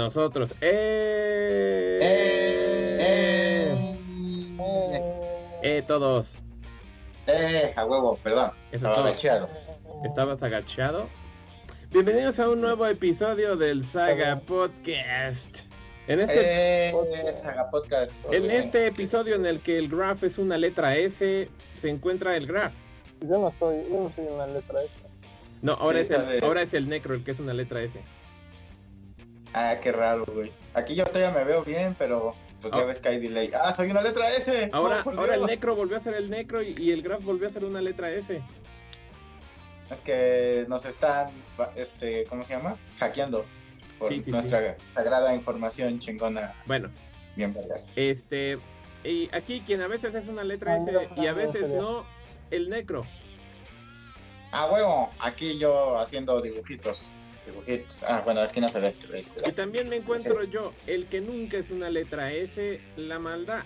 Nosotros. ¡Eh! ¡Eh! ¡Eh! todos. ¡Eh! A huevo, perdón. Eso Estaba todo. agachado. ¿Estabas agachado? Bienvenidos a un nuevo episodio del Saga Podcast. En este, ¡Eh! Saga Podcast. en este episodio en el que el graph es una letra S, se encuentra el graph. Yo no estoy, yo no soy una letra S. No, ahora, Sí, es, el, ahora es el necro el que es una letra S. Ah, qué raro, güey. Aquí yo todavía me veo bien, pero pues ya Ah. ves que hay delay. ¡Ah, soy una letra S! Ahora, ¡No, por ahora el necro volvió a ser el necro y, y el graph volvió a ser una letra S. Es que nos están, este, ¿cómo se llama? Hackeando por Sí, sí, nuestra sagrada información chingona. Bueno, Bien, vergas. este. Y aquí quien a veces es una letra S y a veces no, el necro. ¡Ah, huevo! Aquí yo haciendo dibujitos. Dibujitos. Ah, bueno, aquí no se ve. Y también me encuentro yo, el que nunca es una letra S, la maldad.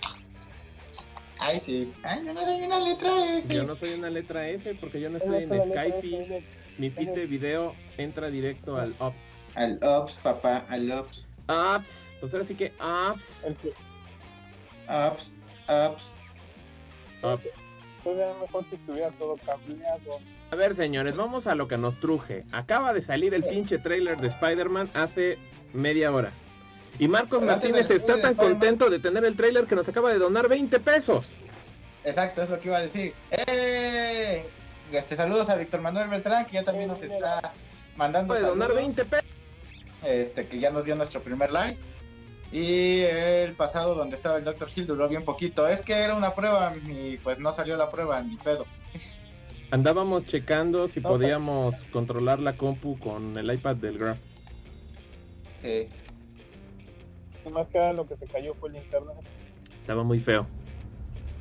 Ay, sí. Ay, no, no, no, una letra S. Yo no soy una letra S porque yo no estoy en Skype mi feed de video entra directo al Ops. Al Ops, papá, al Ops. Ops, pues ahora sí que Ops. Ops, Ops. Ops. sería mejor si estuviera todo cableado. A ver, señores, vamos a lo que nos truje. Acaba de salir el pinche trailer de Spider-Man hace media hora. Y Marcos Pero Martínez está tan contento de tener el trailer que nos acaba de donar 20 pesos. Exacto, es lo que iba a decir. ¡Eh! Este, saludos a Víctor Manuel Beltrán, que ya también nos está mandando Acaba de donar saludos. 20 pesos. Este, que ya nos dio nuestro primer like. Y el pasado donde estaba el Dr. Hill duró bien poquito. Es que era una prueba y pues no salió la prueba, ni pedo. Andábamos checando si podíamos controlar la compu con el iPad del Graph. Eh, Y más que nada lo que se cayó fue el internet. Estaba muy feo.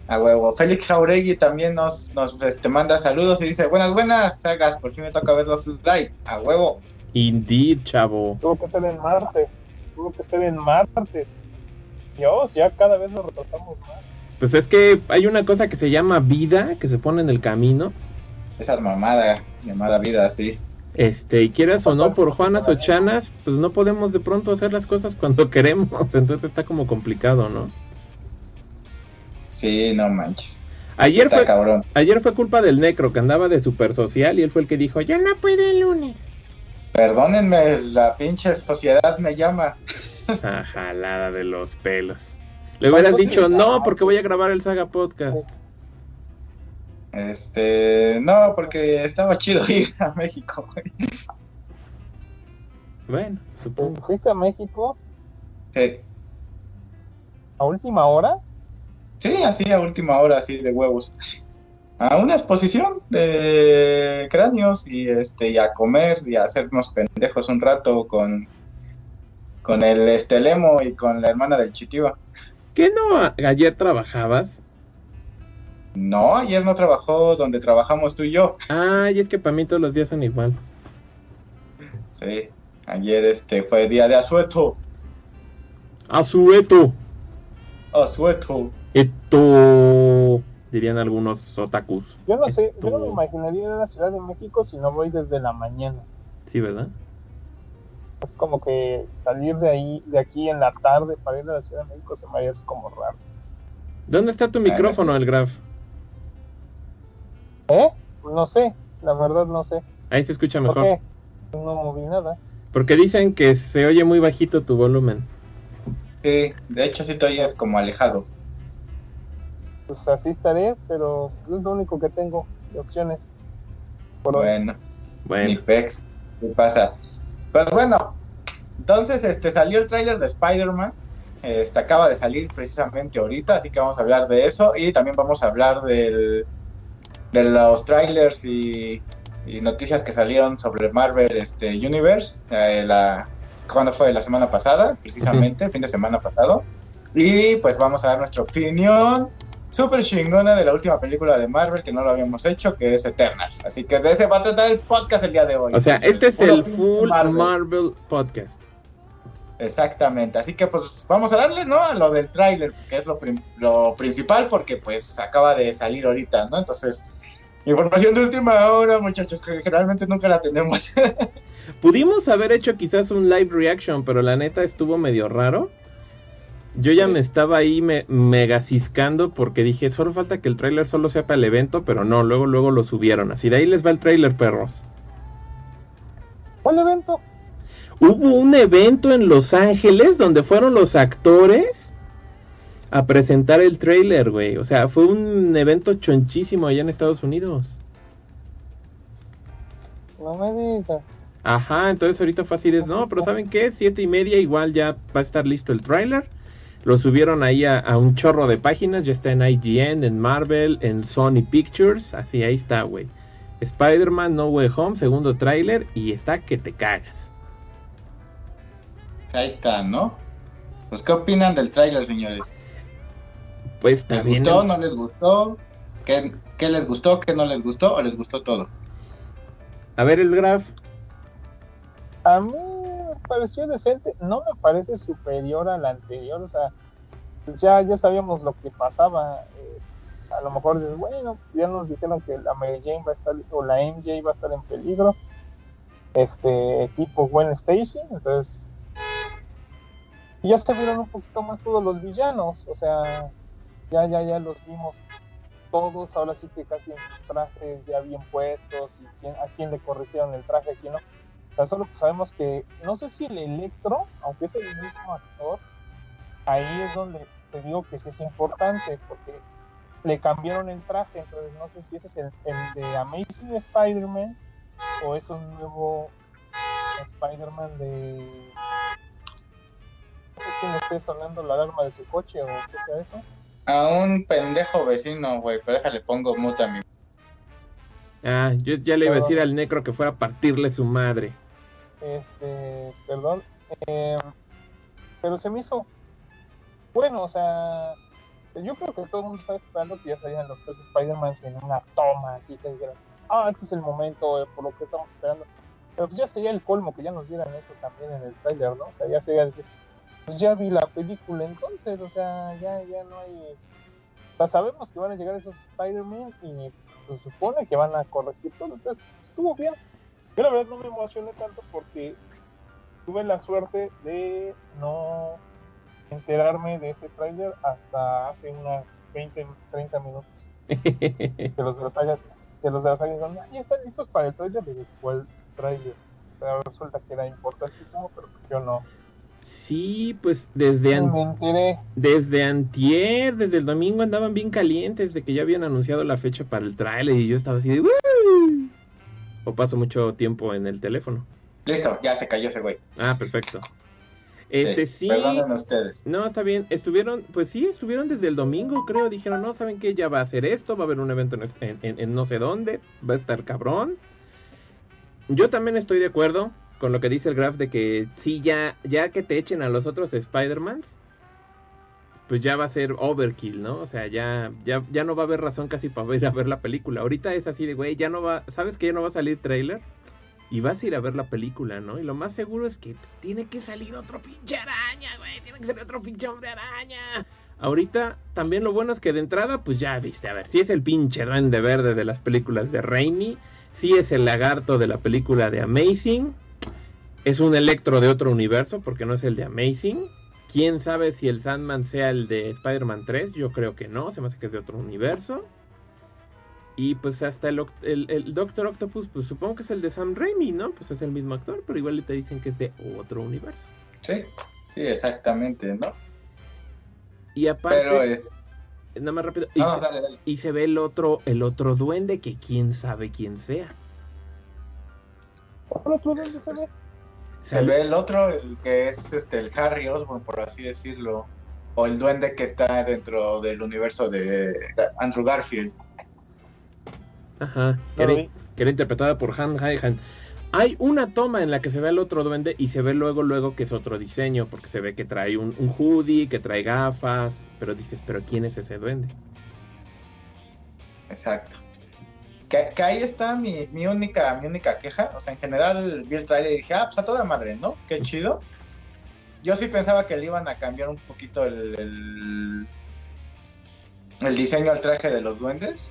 a huevo. Félix Jauregui también nos, nos este, manda saludos y dice, buenas, buenas, sagas, por fin me toca ver los like. A huevo. Indeed, chavo. Tuvo que ser en martes. Tuvo que ser en martes. Dios, ya cada vez lo retrasamos más. Pues es que hay una cosa que se llama vida, que se pone en el camino. Esa mamada llamada vida, sí. Este, y quieras o no, por Juanas o Chanas, pues no podemos de pronto hacer las cosas cuando queremos. Entonces está como complicado, ¿no? Sí, no manches. Ayer Está fue, cabrón. ayer fue culpa del Necro, que andaba de super social y él fue el que dijo, yo no puedo el lunes. Perdónenme, la pinche sociedad me llama. Ah, jalada de los pelos. Le hubieras dicho, no, porque voy a grabar el Saga Podcast. Este, no, porque estaba chido ir a México, güey. Bueno, supongo. ¿Fuiste a México Sí, a última hora? sí, así a última hora, así de huevos. así. A una exposición de cráneos y este, y a comer y a hacernos pendejos un rato con, con el Estelemo y con la hermana del Chitiba. ¿Qué no ayer trabajabas? No, ayer no trabajó donde trabajamos tú y yo. Ay, es que para mí todos los días son igual. Sí, ayer este fue día de asueto. Azueto. Asueto. Esto, dirían algunos otakus. Yo no sé, yo no me imaginaría ir a la Ciudad de México si no voy desde la mañana. Sí, ¿verdad? Es como que salir de ahí, de aquí en la tarde para ir a la Ciudad de México se me haría así como raro. ¿Dónde está tu micrófono, el Graf? ¿Eh? No sé, la verdad no sé. Ahí se escucha ¿Por mejor. qué? No moví nada. Porque dicen que se oye muy bajito tu volumen. Sí, de hecho sí te oyes como alejado. Pues así estaré, pero es lo único que tengo de opciones. Por hoy. Bueno. Ni Bueno, pex, ¿qué pasa? Pues bueno, entonces este salió el tráiler de Spider-Man. Este acaba de salir precisamente ahorita, así que vamos a hablar de eso y también vamos a hablar del, de los trailers y, y noticias que salieron sobre Marvel este, Universe. eh, la, ¿Cuándo fue? La semana pasada, precisamente, fin de semana pasado. Y pues vamos a dar nuestra opinión súper chingona de la última película de Marvel que no lo habíamos hecho, que es Eternals. Así que de ese va a tratar el podcast el día de hoy. o sea, este es el full Marvel. Marvel podcast. Exactamente, así que pues vamos a darle, ¿no? A lo del tráiler, que es lo, lo principal, porque pues acaba de salir ahorita, ¿no? Entonces, información de última hora, muchachos, que generalmente nunca la tenemos. Pudimos haber hecho quizás un live reaction, pero la neta estuvo medio raro. Yo ya me estaba ahí me, mega ciscando porque dije, solo falta que el trailer solo sea para el evento, pero no, luego luego lo subieron. Así de ahí les va el trailer, perros. ¿Cuál evento? Hubo un evento en Los Ángeles donde fueron los actores a presentar el trailer, güey. O sea, fue un evento chonchísimo allá en Estados Unidos. No me digas. Ajá, entonces ahorita fue así de, no, pero ¿saben qué? Siete y media igual ya va a estar listo el trailer. Lo subieron ahí a, a, un chorro de páginas, ya está en IGN, en Marvel, en Sony Pictures, así ahí está, güey. Spider-Man No Way Home, segundo tráiler, y está que te cagas. Ahí está, ¿no? Pues, ¿qué opinan del tráiler, señores? Pues ¿Les también... gustó, no les gustó? ¿Qué, ¿Qué les gustó, qué no les gustó o les gustó todo? A ver el graph. A mí me pareció decente, no me parece superior al anterior, o sea, pues ya, ya sabíamos lo que pasaba. eh, a lo mejor dices, bueno, ya nos dijeron que la Mary Jane va a estar, o la MJ va a estar en peligro. Este tipo Gwen Stacy, entonces. Y ya se vieron un poquito más todos los villanos, o sea, ya, ya, ya los vimos todos, ahora sí que casi en sus trajes ya bien puestos, y quién, a quién le corrigieron el traje, a quién no. Sea, solo sabemos que, no sé si el Electro, aunque es el mismo actor, ahí es donde te digo que sí es importante, porque le cambiaron el traje, entonces no sé si ese es el, el de Amazing Spider-Man o es un nuevo Spider-Man de... No sé quién esté sonando la alarma de su coche o qué sea eso. A un pendejo vecino, güey, pero déjale pongo mute a mi. Ah, yo ya le iba a decir al necro que fuera a partirle su madre. Este, perdón. eh, pero se me hizo bueno, o sea, yo creo que todo el mundo está esperando que ya salieran los tres Spider-Man en una toma, así que dijeras, ah, este es el momento eh, por lo que estamos esperando. Pero pues ya sería el colmo que ya nos dieran eso también en el trailer, ¿no? O sea, ya sería decir, pues ya vi la película entonces, o sea, ya, ya no hay... O sea, sabemos que van a llegar esos Spider-Man y se supone que van a corregir todo, entonces pues, estuvo bien. Yo la verdad no me emocioné tanto porque tuve la suerte de no enterarme de ese tráiler hasta hace unas 20, 30 minutos. que los de la saga, que los de la saga dijeron, ya están listos para el tráiler. Y ¿cuál tráiler? O sea, resulta que era importantísimo, pero yo no. Sí, pues desde, an- desde antier, desde el domingo andaban bien calientes de que ya habían anunciado la fecha para el tráiler y yo estaba así de... "Woo". O paso mucho tiempo en el teléfono. Listo, ya se cayó ese güey. Ah, perfecto. Este sí... Perdonen ustedes. No, está bien. Estuvieron, pues sí, estuvieron desde el domingo, creo. Dijeron, no, ¿saben qué? Ya va a hacer esto, va a haber un evento en, en- en- en no sé dónde, va a estar cabrón. Yo también estoy de acuerdo con lo que dice el graph de que sí, ya, ya que te echen a los otros Spider-Mans, pues ya va a ser overkill, ¿no? O sea, ya, ya, ya no va a haber razón casi para ir a ver la película. Ahorita es así de, güey, ya no va, ¿sabes que ya no va a salir trailer? Y vas a ir a ver la película, ¿no? Y lo más seguro es que tiene que salir otro pinche araña, güey. Tiene que salir otro pinche hombre araña. Ahorita también lo bueno es que de entrada, pues ya viste, a ver, si es el pinche duende verde de las películas de Raimi, si es el lagarto de la película de Amazing, es un electro de otro universo, porque no es el de Amazing. Quién sabe si el Sandman sea el de Spider-Man 3, yo creo que no, se me hace que es de otro universo. Y pues hasta el, Oct- el, el Doctor Octopus, pues supongo que es el de Sam Raimi, ¿no? Pues es el mismo actor, pero igual te dicen que es de otro universo. Sí, sí, exactamente, ¿no? Y aparte, Pero es. nada más rápido, y, No, se, dale, dale. y se ve el otro, el otro duende que quién sabe quién sea. ¿Cuál otro se ve? Se ve el otro, el que es este el Harry Osborn, por así decirlo. O el duende que está dentro del universo de Andrew Garfield. Ajá, que era, vi. que era interpretada por Han Haihan. Hay una toma en la que se ve al otro duende y se ve luego, luego que es otro diseño, porque se ve que trae un, un hoodie, que trae gafas, pero dices, pero ¿quién es ese duende? Exacto. Que, que ahí está mi, mi única mi única queja. O sea, en general vi el trailer y dije, ah, pues a toda madre, ¿no? Qué chido. Yo sí pensaba que le iban a cambiar un poquito el, el, diseño al traje de los duendes.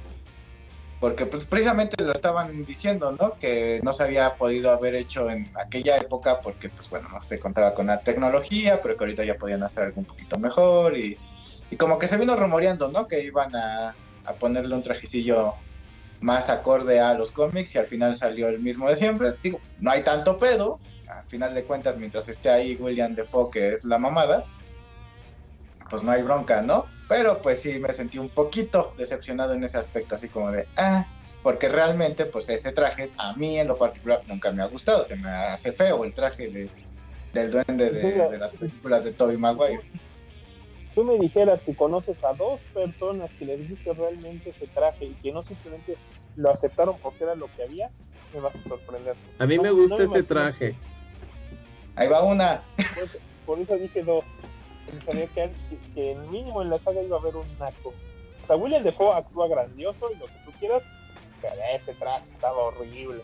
porque pues precisamente lo estaban diciendo, ¿no? Que no se había podido haber hecho en aquella época porque pues bueno, no se contaba con la tecnología, pero que ahorita ya podían hacer algo un poquito mejor y, y como que se vino rumoreando, ¿no? Que iban a, a, ponerle un trajecillo más acorde a los cómics y al final salió el mismo de siempre. Digo, no hay tanto pedo, al final de cuentas mientras esté ahí William Defoe que es la mamada, pues no hay bronca, ¿no? Pero pues sí me sentí un poquito decepcionado en ese aspecto, así como de, ah, porque realmente pues ese traje a mí en lo particular nunca me ha gustado, se me hace feo el traje de, del duende de, de las películas de Tobey Maguire. Tú me dijeras que conoces a dos personas que les guste realmente ese traje y que no simplemente lo aceptaron porque era lo que había, me vas a sorprender. A mí No- me gusta no me ese imagino. traje. Ahí va una. Por eso, por eso dije dos. Sabía que, que, que mínimo en la saga iba a haber un naco. O sea, William Defoe actúa grandioso y lo que tú quieras, pero ese traje estaba horrible.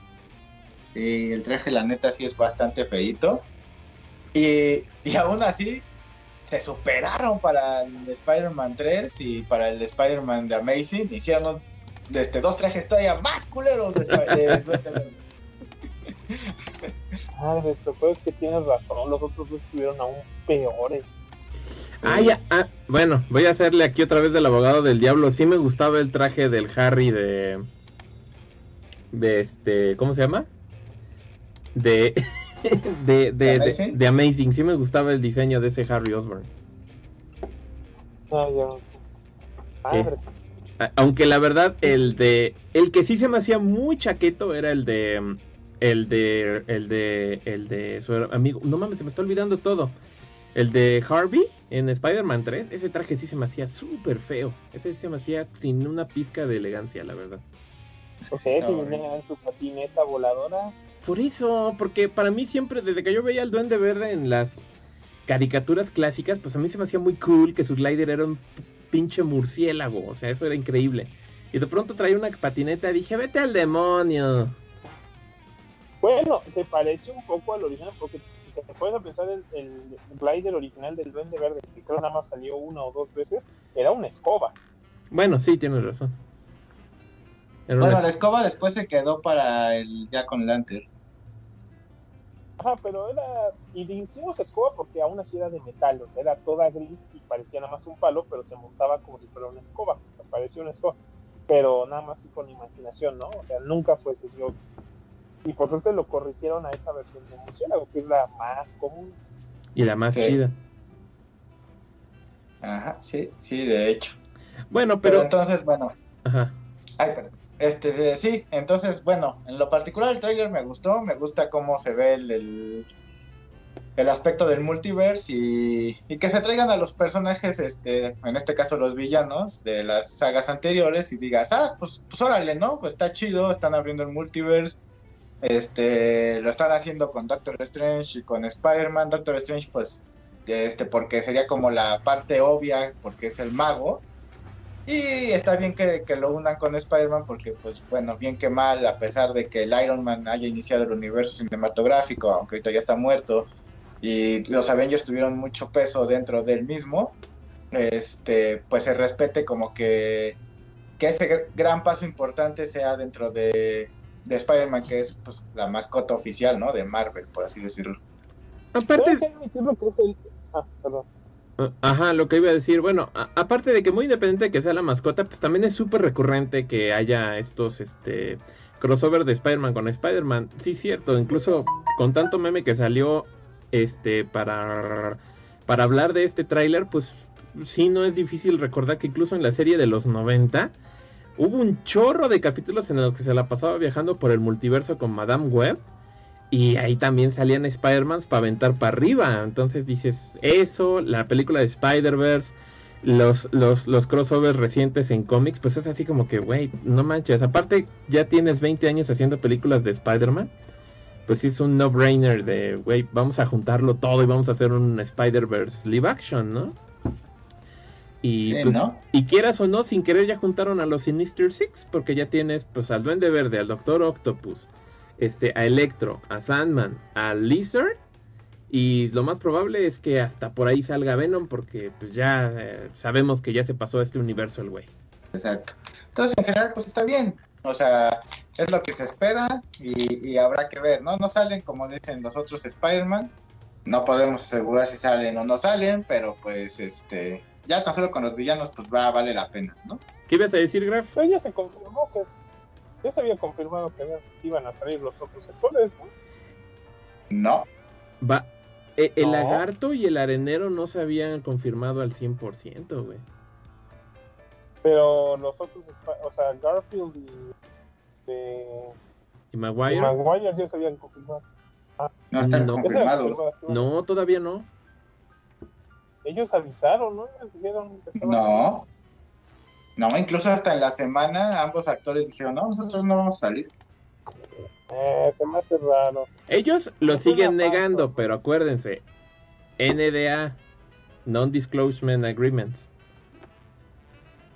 Y el traje, la neta, sí es bastante feito. Y, y aún así, se superaron para el Spider-Man 3 y para el Spider-Man de Amazing. Hicieron este, dos trajes todavía más culeros de, Sp- de. Ah, esto, pero es que tienes razón, los otros dos estuvieron aún peores. Ah, ya, ah, bueno, voy a hacerle aquí otra vez del abogado del diablo. Sí me gustaba el traje del Harry de... De este... ¿Cómo se llama? De... De, de, ¿De de- Amazing? de Amazing. Sí me gustaba el diseño de ese Harry Osborn. Ah, Aunque la verdad, el de. El que sí se me hacía muy chaqueto era el de. El de. El de. El de su amigo. No mames, se me está olvidando todo. El de Harvey en Spider-Man 3. Ese traje sí se me hacía súper feo. Ese sí se me hacía sin una pizca de elegancia, la verdad. O sea, ese No, venía en su patineta voladora. Por eso, porque para mí siempre, desde que yo veía al Duende Verde en las caricaturas clásicas, pues a mí se me hacía muy cool que su glider era un pinche murciélago, o sea, eso era increíble. Y de pronto traía una patineta, dije, vete al demonio. Bueno, se parece un poco al original, porque te puedes pensar el, el glider original del Duende Verde, que creo nada más salió una o dos veces, era una escoba. Bueno, sí, tienes razón. Era Bueno, una- la escoba después se quedó para el ya con Lantern. Ajá, pero era. Y hicimos escoba porque aún así era de metal, o sea, era toda gris y parecía nada más un palo, pero se montaba como si fuera una escoba. O sea, parecía una escoba. Pero nada más así con imaginación, ¿no? O sea, nunca fue su yo. Y por suerte lo corrigieron a esa versión de murciélago, que es la más común. Y la más Sí. chida. Ajá, sí, sí, de hecho. Bueno, Pero pero... entonces, bueno, Ajá. Ay, perdón. Este, sí, entonces, bueno, en lo particular el trailer me gustó, me gusta cómo se ve el, el, el aspecto del multiverse y, y que se traigan a los personajes, este, en este caso los villanos de las sagas anteriores y digas, ah, pues, pues órale, ¿no? Pues está chido, están abriendo el multiverse, este, lo están haciendo con Doctor Strange y con Spider-Man, Doctor Strange pues, este, porque sería como la parte obvia, porque es el mago, y está bien que, que lo unan con Spider-Man porque, pues bueno, bien que mal, a pesar de que el Iron Man haya iniciado el universo cinematográfico, aunque ahorita ya está muerto, y los Avengers tuvieron mucho peso dentro del mismo, este, pues se respete como que, que ese gr- gran paso importante sea dentro de, de Spider-Man, que es pues la mascota oficial, ¿no? De Marvel, por así decirlo. Aparte... Admitir lo que es el. Ah, perdón. Ajá, lo que iba a decir, bueno, aparte de que muy independiente de que sea la mascota, pues también es súper recurrente que haya estos, este, crossover de Spider-Man con Spider-Man. Sí, cierto, incluso con tanto meme que salió, este, para, para hablar de este tráiler, pues sí, no es difícil recordar que incluso en la serie de los 90 hubo un chorro de capítulos en los que se la pasaba viajando por el multiverso con Madame Web. Y ahí también salían Spider-Man para aventar para arriba. Entonces dices, eso, la película de Spider-Verse, los, los, los crossovers recientes en cómics, pues es así como que, güey, no manches. Aparte, ya tienes 20 años haciendo películas de Spider-Man. Pues es un no-brainer de, güey, vamos a juntarlo todo y vamos a hacer un Spider-Verse live action, ¿no? Y, pues, ¿no? y quieras o no, sin querer ya juntaron a los Sinister Six, porque ya tienes pues al Duende Verde, al Doctor Octopus, este, a Electro, a Sandman, a Lizard. Y lo más probable es que hasta por ahí salga Venom, porque pues ya eh, sabemos que ya se pasó a este universo el güey. Exacto. Entonces, en general, pues está bien. O sea, es lo que se espera y, y habrá que ver, ¿no? No salen como dicen los otros Spider-Man. No podemos asegurar si salen o no salen, pero pues este, ya tan solo con los villanos pues va, vale la pena, ¿no? ¿Qué ibas a decir, Graf? Pero ya se confirmó que ya se había confirmado que habían- iban a salir los otros actores, ¿no? No. Va. e- el No. lagarto y el arenero no se habían confirmado al 100%, güey. Pero los otros, o sea, Garfield y, de- ¿Y y Maguire? Maguire ya se habían confirmado. No están No. Confirmados. confirmado. No, todavía no. Ellos avisaron, ¿no? Ellos dijeron que estaban- No. No, incluso hasta en la semana ambos actores dijeron, no, nosotros no vamos a salir. Eh, se me hace raro. Ellos lo Es siguen negando, pero acuérdense. NDA, Non-Disclosure Agreements.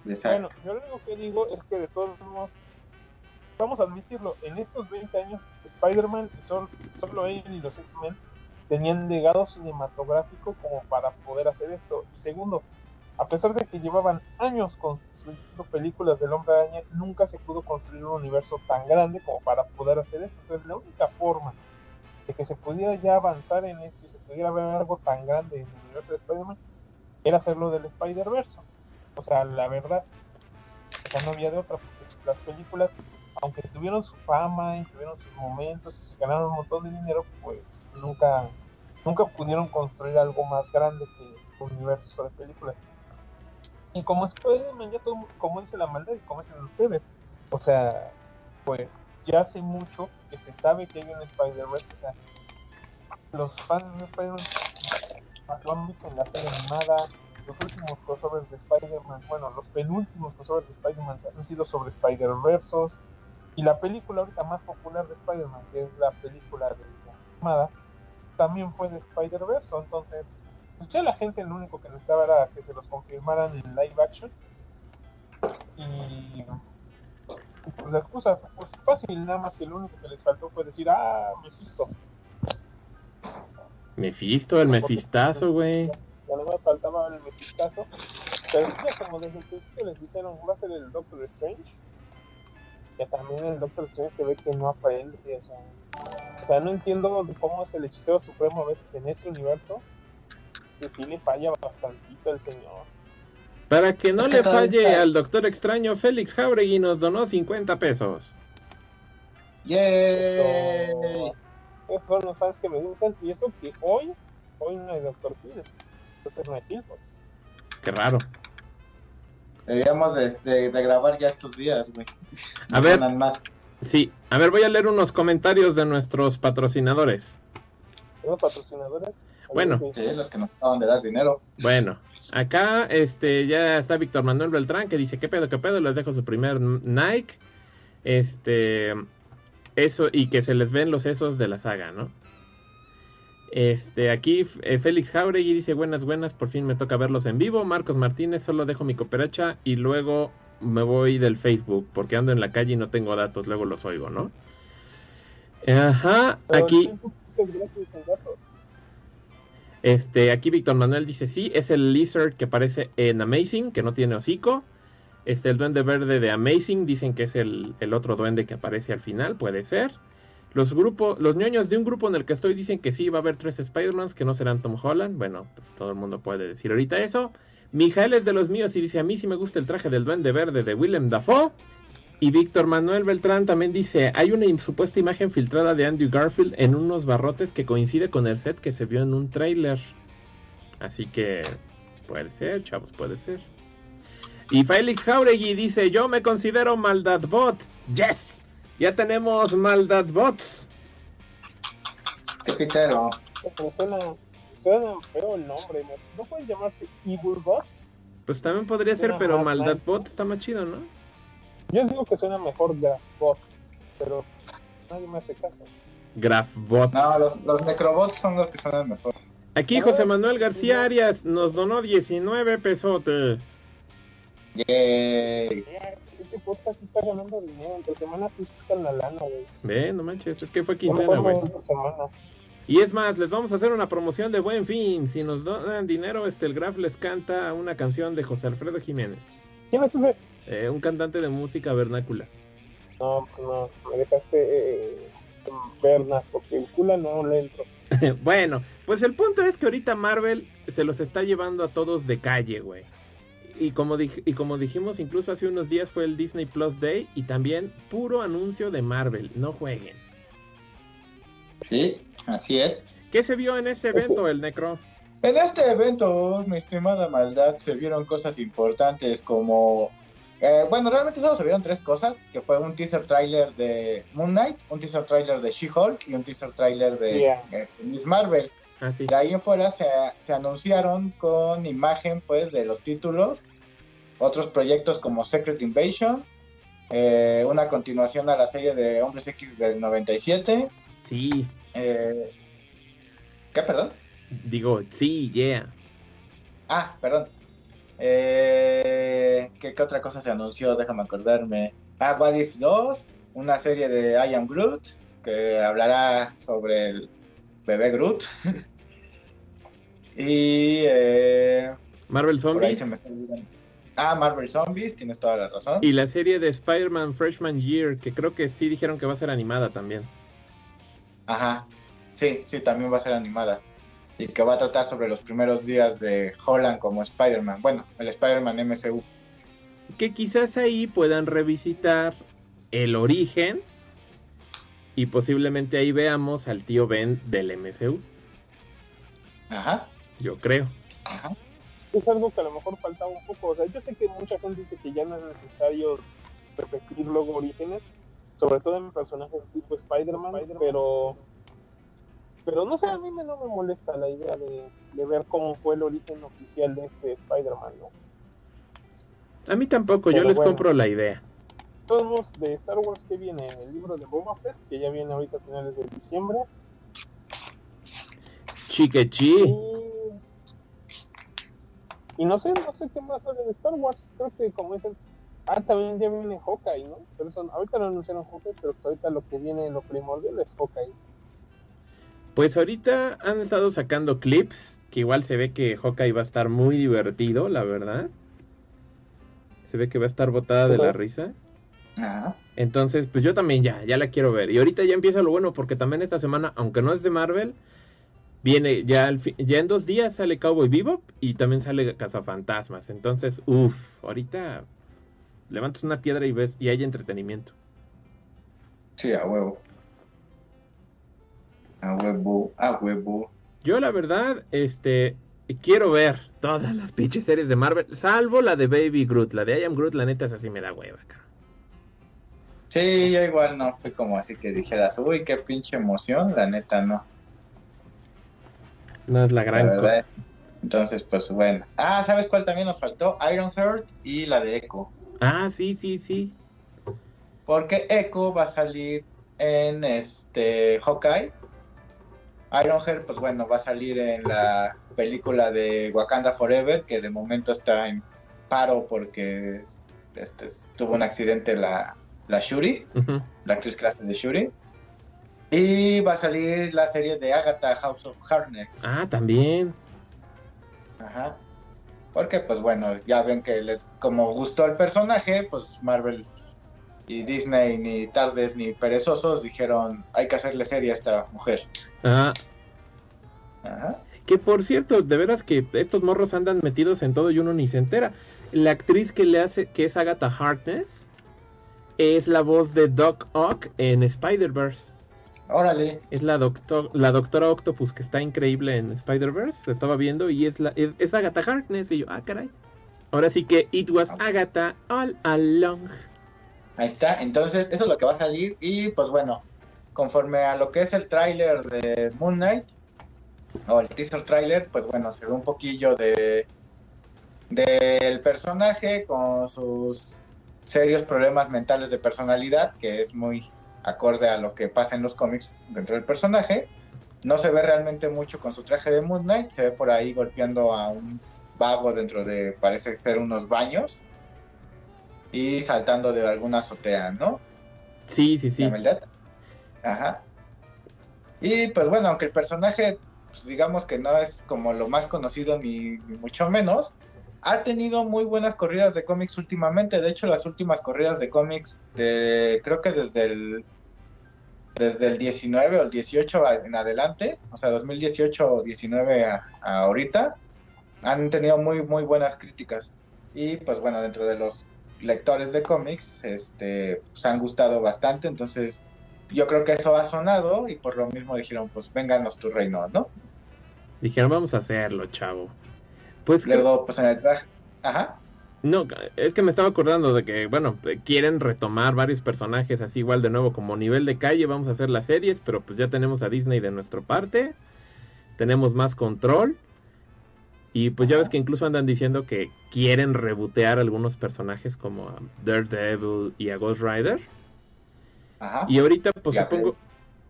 Exacto. Bueno, yo lo único que digo es que de todos modos, vamos a admitirlo, en estos 20 años, Spider-Man, solo, solo él y los X-Men tenían legado cinematográfico como para poder hacer esto. Y segundo, a pesar de que llevaban años construyendo películas del Hombre Araña, nunca se pudo construir un universo tan grande como para poder hacer esto. Entonces, la única forma de que se pudiera ya avanzar en esto y se pudiera ver algo tan grande en el universo de Spider-Man era hacerlo del Spider-Verse. O sea, la verdad, o sea, no había de otra, porque las películas, aunque tuvieron su fama y tuvieron sus momentos y se ganaron un montón de dinero, pues nunca, nunca pudieron construir algo más grande que su universo de películas. Y como Spider-Man, ya todo, como dice la maldad y como dicen ustedes, o sea, pues ya hace mucho que se sabe que hay un Spider-Verse, o sea, los fans de Spider-Man lo han visto en la serie animada, los últimos crossovers de Spider-Man, bueno, los penúltimos crossovers de Spider-Man han sido sobre Spider-Versos. Y la película ahorita más popular de Spider-Man, que es la película de la animada, también fue de Spider-Verse. Entonces, pues ya la gente lo único que necesitaba era que se los confirmaran en live action. Y, pues la excusa, pues fácil, nada más que lo único que les faltó fue decir, ah, Mephisto. Mephisto, el Mefistazo, güey. Ya no me faltaba el mexicazo. Pero ya como desde el principio les dijeron, va a ser el Doctor Strange. Que también el Doctor Strange se ve que no aprende. O sea, o sea, no entiendo cómo es el hechicero supremo a veces en ese universo. Que sí le falla bastantito el señor. Para que no Es que le falle está- al doctor extraño, Félix Jauregui nos donó 50 pesos. ¡Yay! Son los fans que me dicen. Y eso que hoy, hoy no hay Doctor Phil. Entonces no hay Philbox. Qué raro. Deberíamos de, de- de grabar ya estos días, güey. A ver. Más. Sí, a ver, voy a leer unos comentarios de nuestros patrocinadores. ¿Tenemos patrocinadores? Bueno. Sí, los que nos acaban de dar dinero. Bueno, acá este ya está Víctor Manuel Beltrán que dice, ¿qué pedo, qué pedo? Les dejo su primer Nike. Este, eso, y que se les ven los sesos de la saga, ¿no? Este, aquí eh, Félix Jauregui dice, buenas, buenas, por fin me toca verlos en vivo. Marcos Martínez, solo dejo mi cooperacha y luego me voy del Facebook porque ando en la calle y no tengo datos, luego los oigo, ¿no? Ajá, aquí... gratis. Este, aquí Víctor Manuel dice sí, es el Lizard que aparece en Amazing, que no tiene hocico. Este, el duende verde de Amazing, dicen que es el, el otro duende que aparece al final, puede ser. Los grupos, los ñoños de un grupo en el que estoy dicen que sí, va a haber tres Spider-Mans que no serán Tom Holland. Bueno, todo el mundo puede decir ahorita eso. Mijael es de los míos y dice, a mí sí me gusta el traje del duende verde de Willem Dafoe. Y Víctor Manuel Beltrán también dice, hay una supuesta imagen filtrada de Andrew Garfield en unos barrotes que coincide con el set que se vio en un tráiler. Así que puede ser, chavos, puede ser. Y Félix Jauregui dice, yo me considero Maldad Bot. Yes, ya tenemos Maldad Bots. Qué pitero. Pero suena, suena feo el nombre. ¿no? ¿No pueden llamarse Evil Bots? Pues también podría ser, pero más Maldad nice, Bot ¿no? está más chido, ¿no? Yo digo que suena mejor Graph Bot, pero nadie me hace caso. Graph Bot. No, los, los necrobots son los que suenan mejor. Aquí José Manuel García. Arias nos donó 19 pesotes. Yay. Ya, Este podcast está ganando dinero. Entre semanas sí sacan la lana, güey. Ve, no manches, es que fue quincena, güey. Y es más, les vamos a hacer una promoción de buen fin. Si nos donan dinero, este el Graf les canta una canción de José Alfredo Jiménez, ¿Quién es ese? Eh, un cantante de música vernácula. No, no, me dejaste eh, verna, porque el culo no le entro. bueno, pues el punto es que ahorita Marvel se los está llevando a todos de calle, güey. Y como, y como dijimos, incluso hace unos días fue el Disney Plus Day y también puro anuncio de Marvel. No jueguen. Sí, así es. ¿Qué se vio en este evento, el Necro? En este evento, mi estimada maldad, se vieron cosas importantes como... Eh, bueno, realmente solo se vieron tres cosas, que fue un teaser trailer de Moon Knight, un teaser trailer de She-Hulk y un teaser trailer de este, Miss Marvel. Ah, de ahí en fuera se, se, anunciaron con imagen pues de los títulos, otros proyectos como Secret Invasion, eh, una continuación a la serie de Hombres X del 97. Sí. Eh, ¿Qué, perdón? Digo, sí, yeah. Ah, perdón. Eh, ¿qué, otra cosa se anunció? Déjame acordarme. Ah, What If 2, una serie de I Am Groot, que hablará sobre el bebé Groot. y... Eh, Marvel Zombies. ah, Marvel Zombies, tienes toda la razón. Y la serie de Spider-Man Freshman Year, que creo que sí dijeron que va a ser animada también. Ajá, sí, sí, también va a ser animada y que va a tratar sobre los primeros días de Holland como Spider-Man. Bueno, el Spider-Man MCU. Que quizás ahí puedan revisitar el origen y posiblemente ahí veamos al tío Ben del MCU. Ajá. Yo creo. Ajá. Es algo que a lo mejor faltaba un poco. O sea, yo sé que mucha gente dice que ya no es necesario repetir luego orígenes, sobre todo en personajes tipo Spider-Man, pero pero no sé, a mí me, no me molesta la idea de, ver cómo fue el origen oficial de este Spider-Man, ¿no? A mí tampoco, yo les compro la idea. Todos de Star Wars que viene el libro de Boba Fett, que ya viene ahorita a finales de diciembre. Chiquechi. Y... y no sé, no sé qué más sale de Star Wars. Creo que como es el Ah, también ya viene Hawkeye, ¿no? Pero ahorita no anunciaron Hawkeye, pero ahorita lo que viene, lo primordial es Hawkeye. Pues ahorita han estado sacando clips, que igual se ve que Hawkeye va a estar muy divertido, la verdad. Se ve que va a estar botada de la risa. Entonces, pues yo también ya, ya la quiero ver. Y ahorita ya empieza lo bueno, porque también esta semana, aunque no es de Marvel, viene ya, al ya en dos días sale Cowboy Bebop y también sale Cazafantasmas. Entonces, uff, ahorita levantas una piedra y ves y hay entretenimiento. Sí, a huevo. A huevo, a huevo. Yo la verdad, este, quiero ver todas las pinches series de Marvel, salvo la de Baby Groot. La de I Am Groot, la neta, es así me da hueva, cara. Sí, yo igual no fui como así que dijeras, uy, qué pinche emoción, la neta no. No es la gran verdad. Entonces, pues bueno. Ah, ¿sabes cuál también nos faltó? Iron Heart y la de Echo. Ah, sí, sí, sí. Porque Echo va a salir en este Hawkeye Ironheart, pues bueno, va a salir en la película de Wakanda Forever, que de momento está en paro porque este, tuvo un accidente la, la Shuri, la actriz clase de Shuri. Y va a salir la serie de Agatha House of Harness. Ah, también. Ajá. Porque, pues bueno, ya ven que les, como gustó el personaje, pues Marvel y Disney, ni tardes ni perezosos, dijeron, hay que hacerle serie a esta mujer. Ajá. Que por cierto, de veras que estos morros andan metidos en todo y uno ni se entera. La actriz que le hace, que es Agatha Harkness, es la voz de Doc Ock en Spider-Verse. Órale. Es la, doctor, la doctora Octopus que está increíble en Spider-Verse. Lo estaba viendo y es, la, es, Agatha Harkness. Y yo, ah, caray. Ahora sí que it was Agatha all along. Ahí está, entonces eso es lo que va a salir. Y pues bueno, conforme a lo que es el tráiler de Moon Knight o el teaser trailer, pues bueno, se ve un poquillo de del personaje con sus serios problemas mentales de personalidad, que es muy acorde a lo que pasa en los cómics dentro del personaje. No se ve realmente mucho con su traje de Moon Knight, se ve por ahí golpeando a un vago dentro de, parece ser unos baños y saltando de alguna azotea, ¿no? Sí, sí, sí. ¿La verdad? Ajá. Y pues bueno, aunque el personaje, pues, digamos que no es como lo más conocido ni, mucho menos, ha tenido muy buenas corridas de cómics últimamente. De hecho, las últimas corridas de cómics, de, creo que desde el, desde el 19 o el 18 en adelante, o sea, 2018 o 19 a, ahorita, han tenido muy, muy buenas críticas. Y pues bueno, dentro de los lectores de cómics, este, pues han gustado bastante. Entonces, yo creo que eso ha sonado y por lo mismo dijeron, pues vénganos tu reino, ¿no? Dijeron, vamos a hacerlo, chavo. Pues Luego, pues en el traje. Ajá. No, es que me estaba acordando de que, bueno, quieren retomar varios personajes así igual de nuevo como nivel de calle, vamos a hacer las series, pero pues ya tenemos a Disney de nuestra parte, tenemos más control y pues ya ves que incluso andan diciendo que quieren rebotear algunos personajes como a Daredevil y a Ghost Rider. Ajá. Y ahorita pues supongo...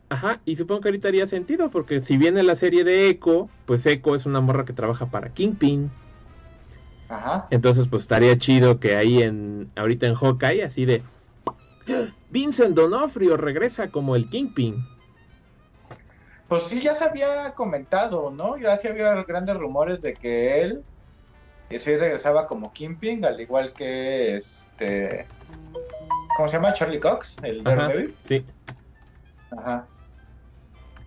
Ajá, y supongo que ahorita haría sentido, porque si viene la serie de Echo, pues Echo es una morra que trabaja para Kingpin. Ajá. Entonces, pues estaría chido que ahí en, ahorita en Hawkeye, así de Vincent Donofrio regresa como el Kingpin. Pues sí, ya se había comentado, ¿no? Ya sí había grandes rumores de que él sí regresaba como Kingpin, al igual que este. ¿Cómo se llama? Charlie Cox, el Daredevil. Sí. Ajá.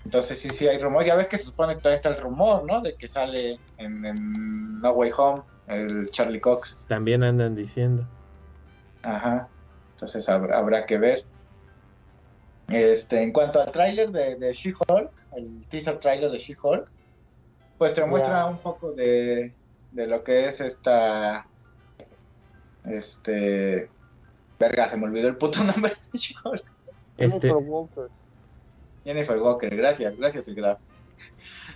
Entonces sí, sí hay rumor. Ya ves que se supone que todavía está el rumor, ¿no? De que sale en, No Way Home el Charlie Cox. También andan diciendo. Ajá. Entonces habrá, que ver. Este, en cuanto al tráiler de, She-Hulk, el teaser tráiler de She-Hulk, pues te muestra un poco de, de lo que es esta... Este... Verga, se me olvidó el puto nombre de She-Hulk. Este... Jennifer Walker, gracias, gracias, Graf.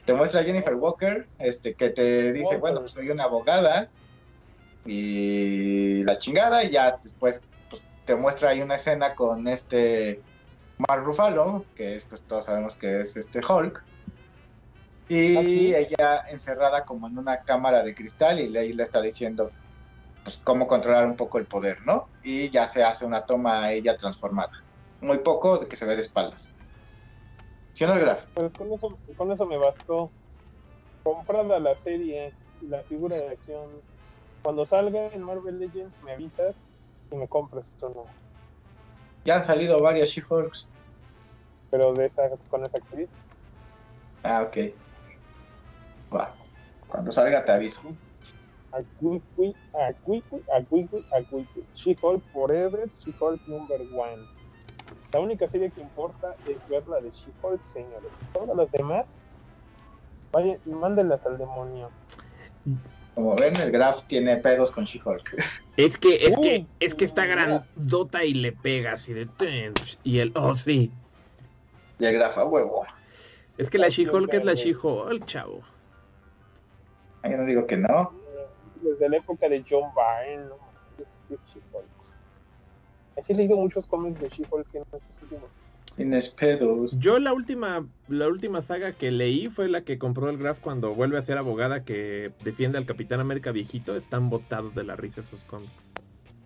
Te muestra a Jennifer Walker, este, que te dice, bueno, pues soy una abogada y la chingada, y ya después pues, te muestra ahí una escena con este Mark Ruffalo, que es, pues todos sabemos que es este Hulk, y ¿Ah, ella encerrada como en una cámara de cristal y ahí le está diciendo pues cómo controlar un poco el poder, ¿no? Y ya se hace una toma a ella transformada. Muy poco de que se ve de espaldas. ¿Sí no, Graf? Pues con eso, con eso me bastó. Comprada la serie la figura de acción. Cuando salga en Marvel Legends me avisas y me compras esto no. Ya han salido varias She-Hulks. Pero de esa, con esa actriz. Ah, ok. Va. Cuando salga te aviso. She-Hulk Forever, She-Hulk Number One. La única serie que importa es ver la de She-Hulk, señores. Todas las demás, vaya, mándenlas al demonio. Como ven, el Graf tiene pedos con She-Hulk. Es que, es que, es que está grandota y le pega así de y el oh sí. Y el Graf a huevo. Es que la She-Hulk es la She-Hulk, chavo. Yo no digo que no. Desde la época de John Byrne, ¿no? Así he leído muchos cómics de She-Hulk en estos últimos Inespedos. Yo la última, la última saga que leí fue la que compró el Graf cuando vuelve a ser abogada que defiende al Capitán América viejito. Están botados de la risa esos cómics.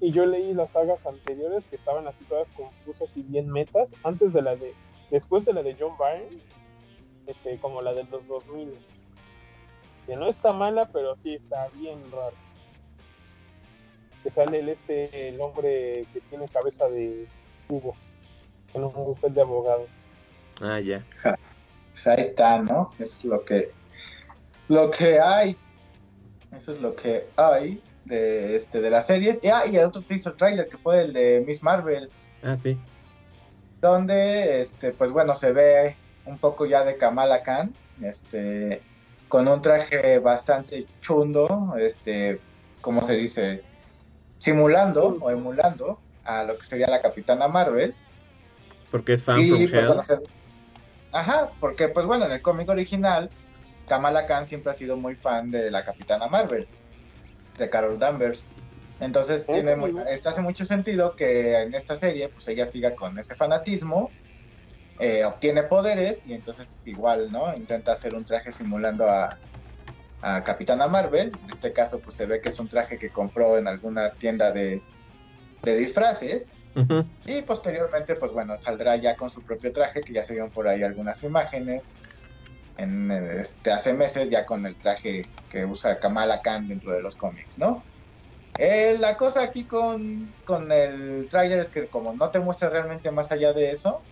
Y yo leí las sagas anteriores que estaban así todas confusas y bien metas, antes de la de, después de la de John Byrne, este, como la de los 2000. Que no está mala, pero sí está bien raro que sale el este el hombre que tiene cabeza de cubo en un bufete de abogados. Ah, ya. Pues ahí está, ¿no? Es lo que lo que hay. Eso es lo que hay de este de las series. Ah, y el otro teaser trailer que fue el de Miss Marvel. Ah, sí. Donde este pues bueno, se ve un poco ya de Kamala Khan, este con un traje bastante chundo, este, ¿cómo se dice? simulando o emulando a lo que sería la Capitana Marvel. Porque es fan y, pues, Ajá, porque pues bueno, en el cómic original, Kamala Khan siempre ha sido muy fan de la Capitana Marvel, de Carol Danvers. Entonces tiene esto hace mucho sentido que en esta serie pues ella siga con ese fanatismo, eh, obtiene poderes y entonces igual, ¿no? Intenta hacer un traje simulando a, a Capitana Marvel. En este caso, pues se ve que es un traje que compró en alguna tienda de, disfraces. Y posteriormente, pues bueno, saldrá ya con su propio traje, que ya se vieron por ahí algunas imágenes. en este, hace meses ya con el traje que usa Kamala Khan dentro de los cómics, ¿no? Eh, la cosa aquí con, con el tráiler es que como no te muestra realmente más allá de eso,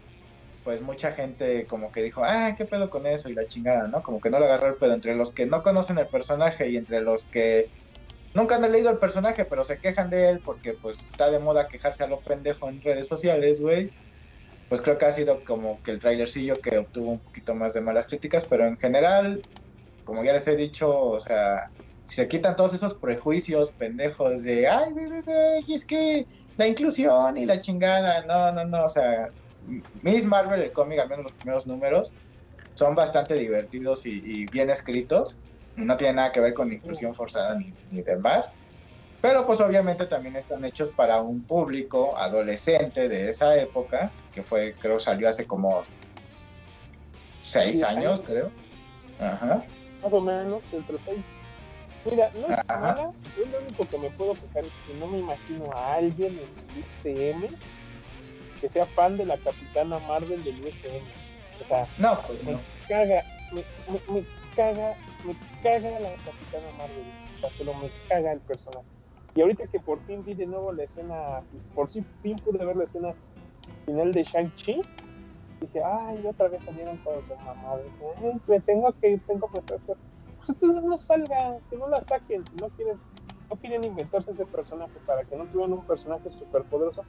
pues mucha gente como que dijo, ah, qué pedo con eso y la chingada, ¿no? Como que no le agarró el pedo entre los que no conocen el personaje y entre los que nunca han leído el personaje pero se quejan de él porque pues está de moda quejarse a lo pendejo en redes sociales, güey. Pues creo que ha sido como que el trailercillo que obtuvo un poquito más de malas críticas, pero en general, como ya les he dicho, o sea, si se quitan todos esos prejuicios pendejos de, ay, y es que la inclusión y la chingada, no, no, no, o sea, Miss Marvel, el cómic, al menos los primeros números, son bastante divertidos y, bien escritos, y no tienen nada que ver con inclusión forzada ni, ni demás. Pero pues obviamente también están hechos para un público adolescente de esa época, que fue, creo, salió hace como seis años, creo. Ajá. Más o menos, entre seis Mira, no es mala, yo lo único que me puedo quejar es que no me imagino a alguien en el UCM que sea fan de la Capitana Marvel del UCM. O sea, no, pues me caga, me, me, caga, me caga la Capitana Marvel. O sea, pero me caga el personaje. Y ahorita que por fin vi de nuevo la escena, por fin pude ver la escena final de Shang-Chi, dije, ay, otra vez salieron todos su mamá. me tengo que ir, tengo que entonces no salgan, que no la saquen, si no quieren, no quieren inventarse ese personaje para que no tuvieran un personaje súper poderoso,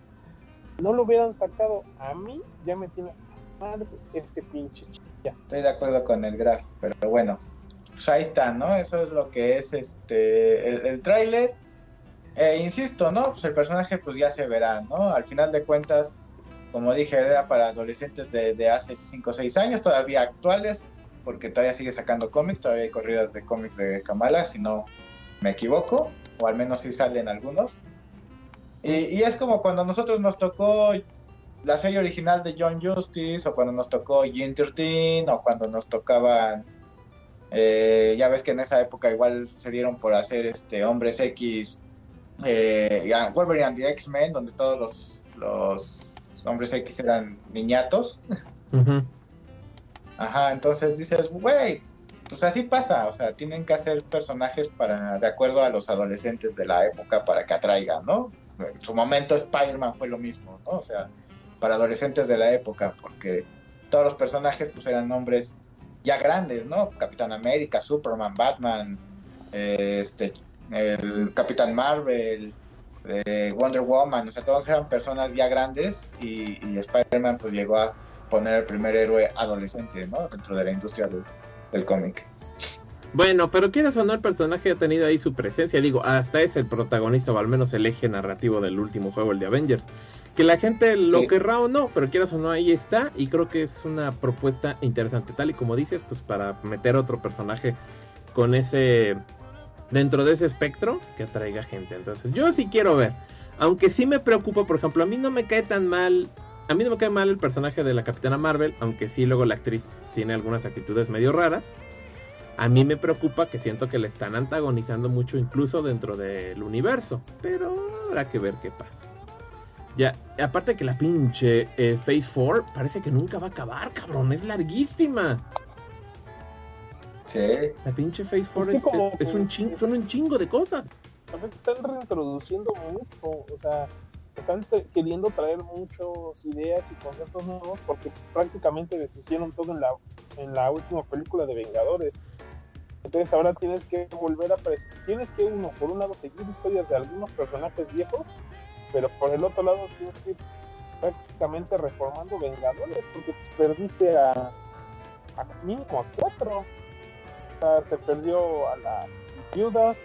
no lo hubieran sacado. A mí ya me tiene madre este pinche ya. Estoy de acuerdo con el graph, pero bueno, pues ahí está, ¿no? Eso es lo que es este el, el tráiler. Eh, insisto, ¿no? Pues el personaje pues ya se verá, ¿no? Al final de cuentas, como dije, era para adolescentes de, de hace 5 o 6 años, todavía actuales, porque todavía sigue sacando cómics, todavía hay corridas de cómics de Kamala, si no me equivoco, o al menos sí salen algunos. Y, es como cuando a nosotros nos tocó la serie original de John Justice, o cuando nos tocó Jean 13, o cuando nos tocaban, eh, ya ves que en esa época igual se dieron por hacer este Hombres X, eh, Wolverine and the X-Men, donde todos los, los Hombres X eran niñatos. Ajá, entonces dices, güey, pues así pasa, o sea, tienen que hacer personajes para, de acuerdo a los adolescentes de la época para que atraigan, ¿no? En su momento Spider-Man fue lo mismo, ¿no? O sea, para adolescentes de la época, porque todos los personajes pues eran hombres ya grandes, ¿no? Capitán América, Superman, Batman, este, el Capitán Marvel, eh, Wonder Woman, o sea, todos eran personas ya grandes y, y Spider-Man pues llegó a poner el primer héroe adolescente, ¿no? Dentro de la industria del, cómic. Bueno, pero quieras o no, el personaje ha tenido ahí su presencia. Digo, hasta es el protagonista, o al menos el eje narrativo del último juego, el de Avengers. Que la gente lo querrá o no, pero quieras o no, ahí está. Y creo que es una propuesta interesante. Tal y como dices, pues para meter otro personaje con ese. dentro de ese espectro que atraiga gente. Entonces, yo sí quiero ver. Aunque sí me preocupa, por ejemplo, a mí no me cae tan mal a mí no me cae mal el personaje de la Capitana Marvel, aunque sí luego la actriz tiene algunas actitudes medio raras. A mí me preocupa que siento que le están antagonizando mucho incluso dentro del universo, pero habrá que ver qué pasa. Ya, aparte que la pinche eh, Phase 4 parece que nunca va a acabar, cabrón, es larguísima. Sí. La pinche Phase 4 es, un chingo, son un chingo de cosas. A veces están reintroduciendo mucho, o sea, están queriendo traer muchas ideas y conceptos nuevos porque pues, prácticamente deshicieron todo en la, en la última película de Vengadores. Entonces ahora tienes que volver a tienes que uno por un lado seguir historias de algunos personajes viejos, pero por el otro lado tienes que ir prácticamente reformando Vengadores porque perdiste a, a mínimo a cuatro. O sea, se perdió a la viuda,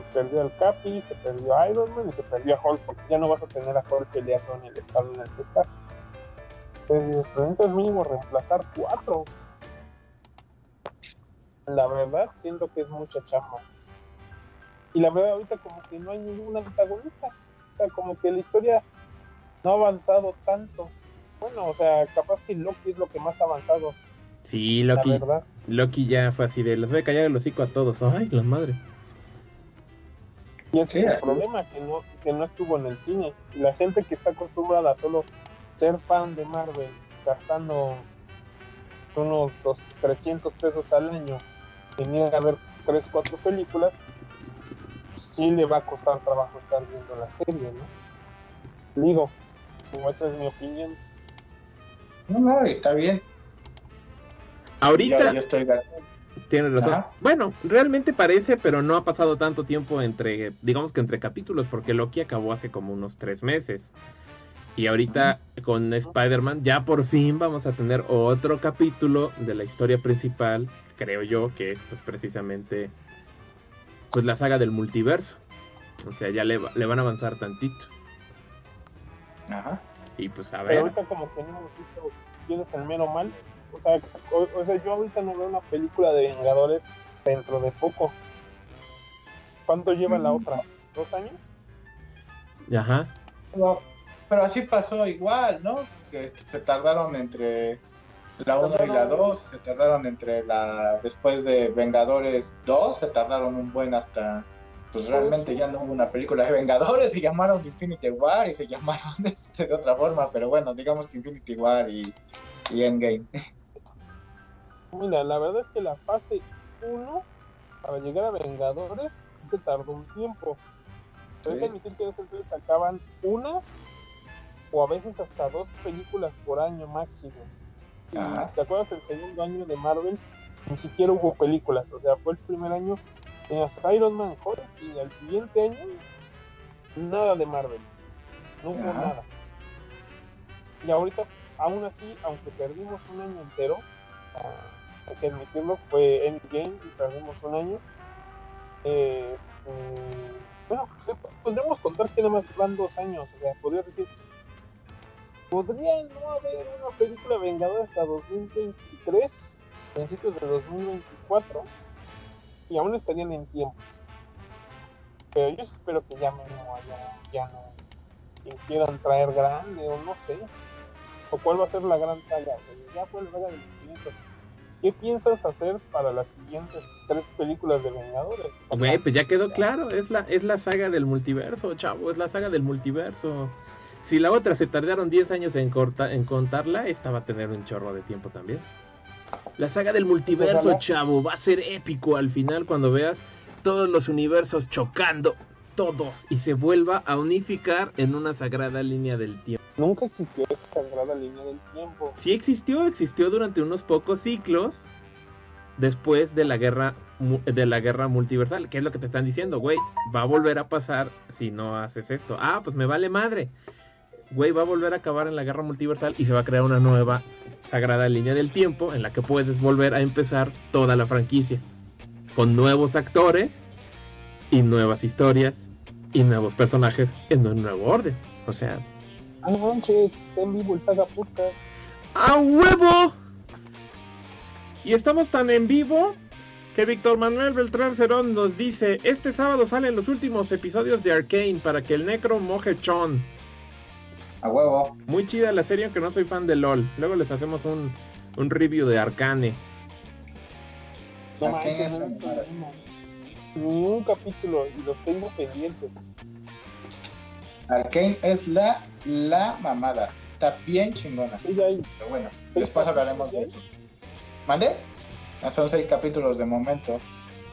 se perdió el Capi, se perdió Iron Man y se perdió a Hulk, porque ya no vas a tener a Hulk peleando en el estado en el que está. Entonces, es mínimo reemplazar cuatro. La verdad, siento que es mucha chamba. Y la verdad, ahorita como que no hay ningún antagonista. O sea, como que la historia no ha avanzado tanto. Bueno, o sea, capaz que Loki es lo que más ha avanzado. Sí, Loki. Loki ya fue así de los voy a callar el hocico a todos. Ay, la madre. Y ese es el problema, que no, que no estuvo en el cine. La gente que está acostumbrada a solo ser fan de Marvel, gastando unos dos, 300 pesos al año, venir a ver 3, 4 películas, sí le va a costar trabajo estar viendo la serie, ¿no? Digo, como esa es mi opinión. No, no, está bien. Ahorita Yo, yo estoy de acuerdo. Tienes razón. Ajá. Bueno, realmente parece, pero no ha pasado tanto tiempo entre, digamos que entre capítulos, porque Loki acabó hace como unos tres meses. Y ahorita con Spider-Man ya por fin vamos a tener otro capítulo de la historia principal, creo yo, que es pues precisamente pues la saga del multiverso. O sea, ya le, va- le van a avanzar tantito. Ajá. Y pues a Pero ver. ahorita como que no hemos visto quién es el mero mal. O sea, o, o sea, yo ahorita no veo una película de Vengadores dentro de poco. ¿Cuánto lleva la Mm. otra? ¿Dos años? Ajá. Pero, pero así pasó igual, ¿no? Que este, se tardaron entre la 1 y la 2, se tardaron entre la. Después de Vengadores 2, se tardaron un buen hasta. Pues realmente ya no hubo una película de Vengadores, se llamaron Infinity War y se llamaron este, de otra forma, pero bueno, digamos que Infinity War y, y Endgame. Mira, la verdad es que la fase 1 para llegar a Vengadores sí se tardó un tiempo. Pero hay que Sí. admitir que en ese entonces sacaban una o a veces hasta dos películas por año máximo. Y. ¿Te acuerdas el segundo año de Marvel? Ni siquiera hubo películas, o sea, fue el primer año tenías Iron Man, Hulk y al siguiente año nada de Marvel. No hubo Ajá. nada. Y ahorita, aún así, aunque perdimos un año entero, ah, que admitirlo, fue Endgame y perdimos un año. Este, bueno, pues, podríamos contar que nada más van dos años, o sea, podrías decir, podría no haber una película Vengadora hasta 2023, principios de 2024, y aún estarían en tiempos. Pero yo espero que ya no ya no quieran traer grande o no sé. O cuál va a ser la gran saga. Ya fue la saga del infinito. ¿Qué piensas hacer para las siguientes tres películas de Vengadores? Güey, pues ya quedó claro, es la, es la saga del multiverso, chavo, es la saga del multiverso. Si la otra se tardaron 10 años en, corta- en contarla, esta va a tener un chorro de tiempo también. La saga del multiverso, Ojalá. chavo, va a ser épico al final cuando veas todos los universos chocando, todos, y se vuelva a unificar en una sagrada línea del tiempo. Nunca existió esa sagrada línea del tiempo. Sí existió, existió durante unos pocos ciclos después de la guerra de la guerra multiversal. ¿Qué es lo que te están diciendo, güey? Va a volver a pasar si no haces esto. Ah, pues me vale madre. Güey, va a volver a acabar en la guerra multiversal y se va a crear una nueva sagrada línea del tiempo en la que puedes volver a empezar toda la franquicia con nuevos actores y nuevas historias y nuevos personajes en un nuevo orden. O sea, Ah, no manches, está en vivo el Saga Podcast. ¡A huevo! Y estamos tan en vivo que Víctor Manuel Beltrán Cerón nos dice, este sábado salen los últimos episodios de Arcane para que el necro moje chon. A huevo. Muy chida la serie aunque no soy fan de LOL. Luego les hacemos un, un review de Arcane. No un capítulo y los tengo pendientes. Arkane es la, la mamada. Está bien chingona. Pero bueno, después hablaremos de eso. ¿Mande? Son seis capítulos de momento.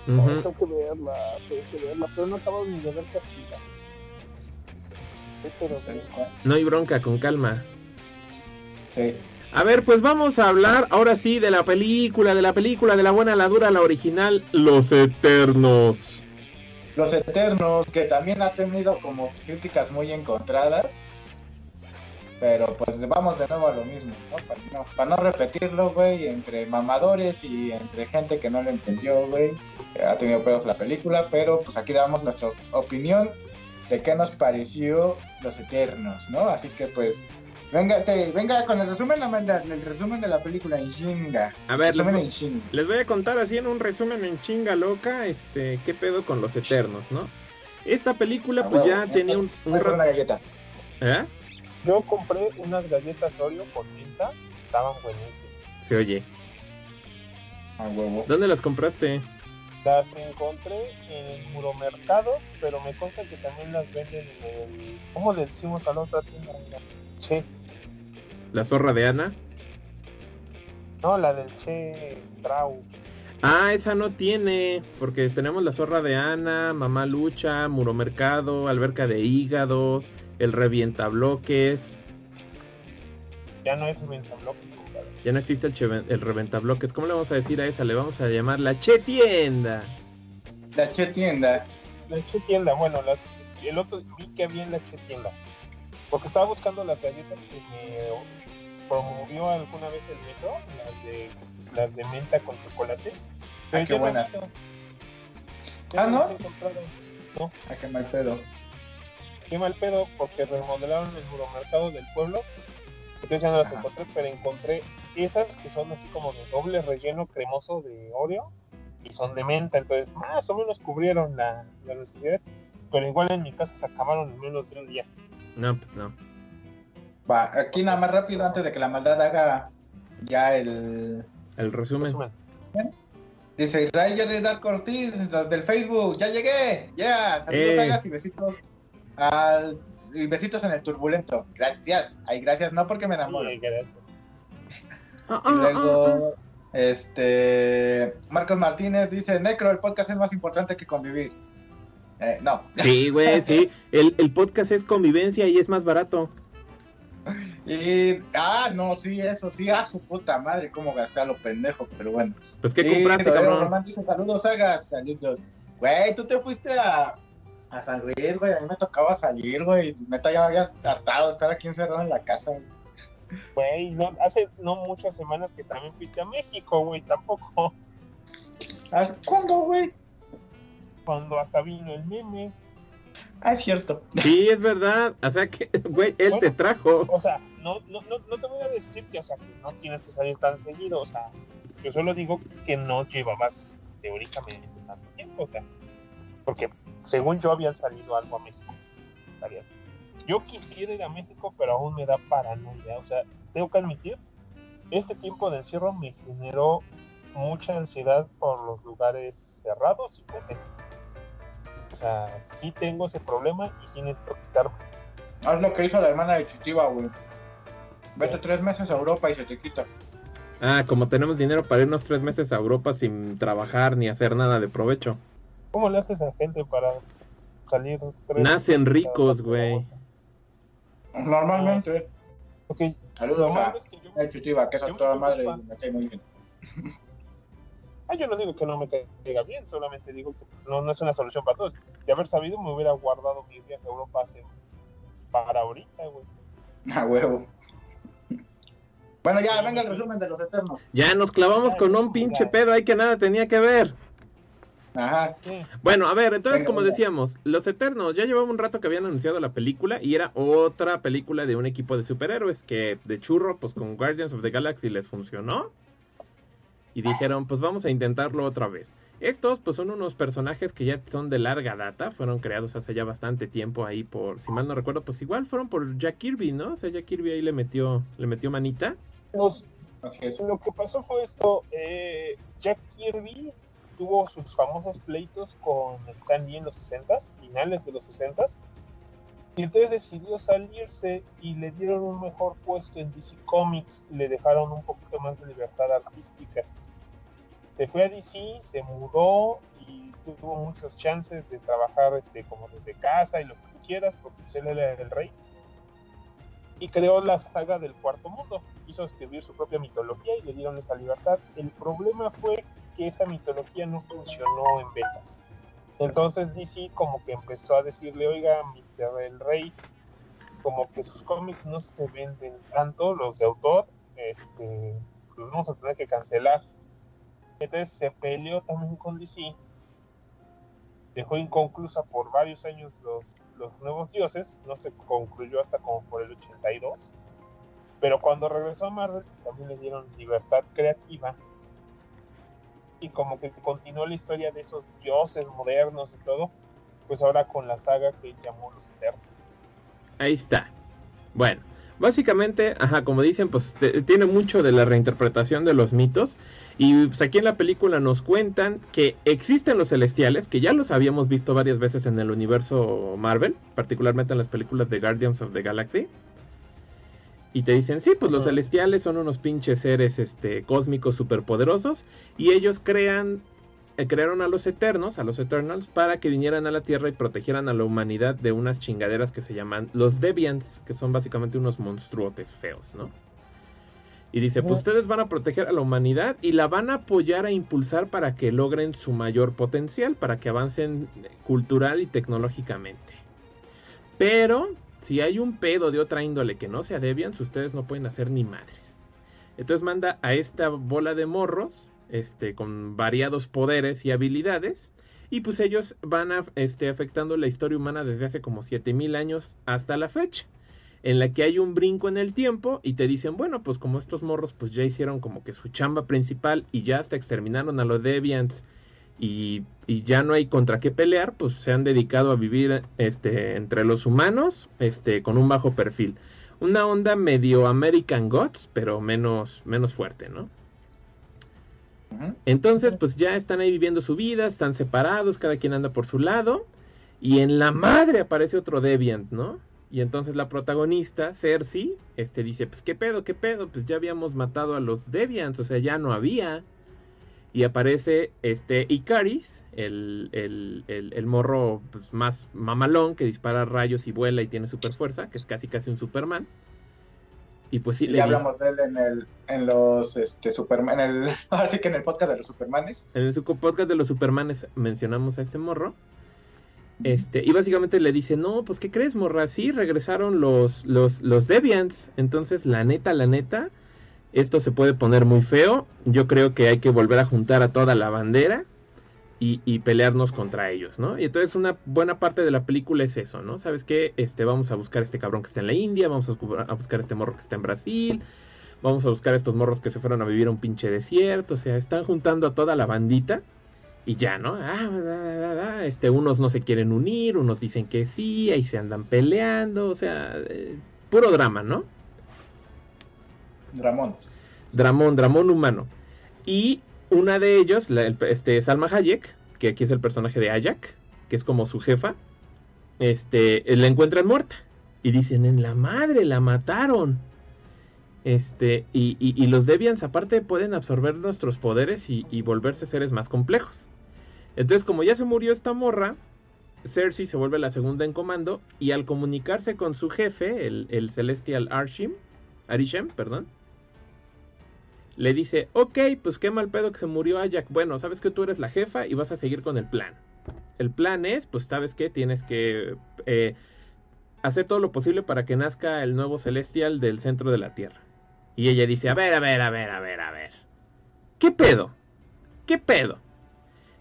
tengo que verla, tengo que verla, pero no acabo ni de ver Castilla. No hay bronca, con calma. Sí. A ver, pues vamos a hablar ahora sí de la película, de la película, de la buena, la dura, la original, Los Eternos. Los Eternos, que también ha tenido como críticas muy encontradas. Pero pues vamos de nuevo a lo mismo, ¿no? Para no, para no repetirlo, güey, entre mamadores y entre gente que no lo entendió, güey. Ha tenido pedos la película, pero pues aquí damos nuestra opinión de qué nos pareció Los Eternos, ¿no? Así que pues, venga, te- venga con el resumen, la maldad, el resumen de la película en chinga. A ver, les, Resumen voy- en chinga. les voy a contar así en un resumen en chinga loca, este, qué pedo con Los Eternos, ¿no? Esta película A pues ya tenía un... un una galleta. ¿Eh? Yo compré unas galletas Oreo por tinta, estaban buenísimas. Se oye. A huevo. ¿Dónde las compraste? Las encontré en el Muromercado, pero me consta que también las venden en el. ¿Cómo le decimos a la otra tienda? Sí, ¿La zorra de Ana? No, la del Che Trau. Ah, esa no tiene, porque tenemos la zorra de Ana, Mamá Lucha, Muro Mercado, Alberca de Hígados, El Revienta Bloques. Ya no es Revienta Bloques, compadre. Ya no existe el, cheven- el Reventa Bloques. ¿Cómo le vamos a decir a esa? Le vamos a llamar la Che Tienda. La Che Tienda. La Che Tienda, bueno, la- el otro vi que había en la Che Tienda. Porque estaba buscando las galletas que me promovió alguna vez el metro, las de, las de menta con chocolate. Ah, qué no buena. Ah, ¿no? encontrado. Ah, qué mal pedo. Qué mal pedo, porque remodelaron el muromercado del pueblo. Entonces ya no las Ajá. encontré, pero encontré esas que son así como de doble relleno cremoso de Oreo y son de menta. Entonces, más o menos cubrieron la, la necesidad. Pero igual en mi casa se acabaron en menos de un día. No, pues no. Va, aquí nada más rápido antes de que la maldad haga ya el. El resumen. Resumen. Dice Israel Jerry Dark Ortiz del Facebook. Ya llegué. Ya. Saludos, Eh. sagas y besitos. Al, y besitos en el turbulento. Gracias. Ay, gracias. No porque me enamoro. Ah, Y luego, este. Marcos Martínez dice: Necro, el podcast es más importante que convivir. Eh, no. Sí, güey, sí. El, el podcast es convivencia y es más barato. Y. Ah, no, sí, eso sí. Ah, su puta madre, cómo gasté a lo pendejo, pero bueno. Pues, ¿qué compraste, cabrón? Román dice: Saludos, sagas. Saludos. Güey, tú te fuiste a. A San Luis, güey. A mí me tocaba salir, güey. Neta, ya me había hartado de estar aquí encerrado en la casa. güey. Güey, no, hace no muchas semanas que también fuiste a México, güey, tampoco. ¿Ah, ¿Cuándo, güey? Cuando hasta vino el meme. Ah, es cierto. Sí, es verdad. O sea que, güey, él te trajo. O sea, no, no, no, no te voy a decir que, o sea, que no tienes que salir tan seguido, o sea, yo solo digo que no llevabas teóricamente tanto tiempo, o sea, porque según yo habían salido algo a México. Yo quisiera ir a México, pero aún me da paranoia, o sea, tengo que admitir, este tiempo de encierro me generó mucha ansiedad por los lugares cerrados y potentes. O sea, sí tengo ese problema y sí necesito quitarme. Haz lo que hizo la hermana de Chitiva, güey. Vete tres meses a Europa y se te quita. Ah, como tenemos dinero para irnos tres meses a Europa sin trabajar ni hacer nada de provecho. ¿Cómo le haces a gente para salir? tres Nacen ricos, güey. Normalmente. Ok, Saludos a es que a es a toda madre me cae muy bien. Ah, yo no digo que no me caiga bien, solamente digo que no, no es una solución para todos. De haber sabido, me hubiera guardado mi viaje a Europa hace, para ahorita, güey. A huevo. Bueno, ya, venga el resumen de los eternos. Ya nos clavamos con un pinche pedo ahí que nada tenía que ver. Ajá. Sí, Bueno, a ver, entonces Venga, como venga. decíamos, Los Eternos, ya llevaba un rato que habían anunciado la película y era otra película de un equipo de superhéroes que de churro, pues con Guardians of the Galaxy les funcionó. Y dijeron, pues vamos a intentarlo otra vez. Estos, pues son unos personajes que ya son de larga data, fueron creados hace ya bastante tiempo ahí por, si mal no recuerdo, pues igual fueron por Jack Kirby, ¿no? O sea, Jack Kirby ahí le metió, le metió manita. Los- Así es. lo que pasó fue esto, eh, Jack Kirby tuvo sus famosos pleitos con Stan Lee en los 60s, finales de los 60s, y entonces decidió salirse y le dieron un mejor puesto en DC Comics y le dejaron un poquito más de libertad artística. Se fue a DC, se mudó y tuvo muchas chances de trabajar este, como desde casa y lo que quieras, porque él era el rey y creó la saga del cuarto mundo. Hizo escribir su propia mitología y le dieron esa libertad. El problema fue que esa mitología no funcionó en ventas. Entonces DC como que empezó a decirle, oiga, Mr. El Rey, como que sus cómics no se venden tanto, los de autor, este, los vamos a tener que cancelar. Entonces se peleó también con DC, dejó inconclusa por varios años los, los nuevos dioses, no se concluyó hasta como por el 82, pero cuando regresó a Marvel pues, también le dieron libertad creativa y como que continuó la historia de esos dioses modernos y todo, pues ahora con la saga que llamó Los Eternos. Ahí está. Bueno, básicamente, ajá, como dicen, pues te- tiene mucho de la reinterpretación de los mitos. Y pues aquí en la película nos cuentan que existen los celestiales, que ya los habíamos visto varias veces en el universo Marvel, particularmente en las películas de Guardians of the Galaxy. Y te dicen, sí, pues los celestiales son unos pinches seres este, cósmicos superpoderosos. Y ellos crean, crearon a los Eternos, a los Eternals, para que vinieran a la Tierra y protegieran a la humanidad de unas chingaderas que se llaman los Deviants, que son básicamente unos monstruotes feos, ¿no? Y dice, pues ustedes van a proteger a la humanidad y la van a apoyar a impulsar para que logren su mayor potencial, para que avancen eh, cultural y tecnológicamente. Pero si hay un pedo de otra índole que no sea Deviants, ustedes no pueden hacer ni madres. Entonces manda a esta bola de morros, este, con variados poderes y habilidades, y pues ellos van a, este, afectando la historia humana desde hace como 7000 años hasta la fecha, en la que hay un brinco en el tiempo y te dicen, bueno, pues como estos morros pues ya hicieron como que su chamba principal y ya hasta exterminaron a los Deviants y, y ya no hay contra qué pelear, pues se han dedicado a vivir este, entre los humanos este, con un bajo perfil. Una onda medio American Gods, pero menos, menos fuerte, ¿no? Entonces, pues ya están ahí viviendo su vida, están separados, cada quien anda por su lado. Y en la madre aparece otro Deviant, ¿no? Y entonces la protagonista, Cersei, este dice, pues qué pedo, qué pedo, pues ya habíamos matado a los Deviants, o sea, ya no había. Y aparece este Icaris, el, el, el, el morro pues, más mamalón que dispara rayos y vuela y tiene super fuerza, que es casi casi un Superman. Y pues sí, Y le hablamos de él en el, en los este Superman, en el, ahora sí que en el podcast de los Supermanes. En el podcast de los Supermanes mencionamos a este morro. Este, y básicamente le dice, no, pues ¿qué crees, morra? Sí, regresaron los, los, los Deviants. Entonces, la neta, la neta, esto se puede poner muy feo. Yo creo que hay que volver a juntar a toda la bandera y, y pelearnos contra ellos, ¿no? Y entonces una buena parte de la película es eso, ¿no? ¿Sabes qué? Este, vamos a buscar a este cabrón que está en la India, vamos a, buscar a este morro que está en Brasil, vamos a buscar a estos morros que se fueron a vivir a un pinche desierto, o sea, están juntando a toda la bandita y ya, ¿no? Ah, da, da, da, da, este, unos no se quieren unir, unos dicen que sí, ahí se andan peleando, o sea, eh, puro drama, ¿no? Ramón. Dramón, Dramón humano. Y una de ellos, este, Salma Hayek, que aquí es el personaje de Ayak, que es como su jefa, este, la encuentran muerta. Y dicen, en la madre, la mataron. Este, y, y- y los Deviants aparte pueden absorber nuestros poderes y, y volverse seres más complejos. Entonces, como ya se murió esta morra, Cersei se vuelve la segunda en comando y al comunicarse con su jefe, el, el Celestial Arshim, Arishem, perdón, le dice, ok, pues qué mal pedo que se murió Ayak. Bueno, sabes que tú eres la jefa y vas a seguir con el plan. El plan es, pues sabes que tienes que eh, hacer todo lo posible para que nazca el nuevo celestial del centro de la Tierra. Y ella dice, a ver, a ver, a ver, a ver, a ver. ¿Qué pedo? ¿Qué pedo?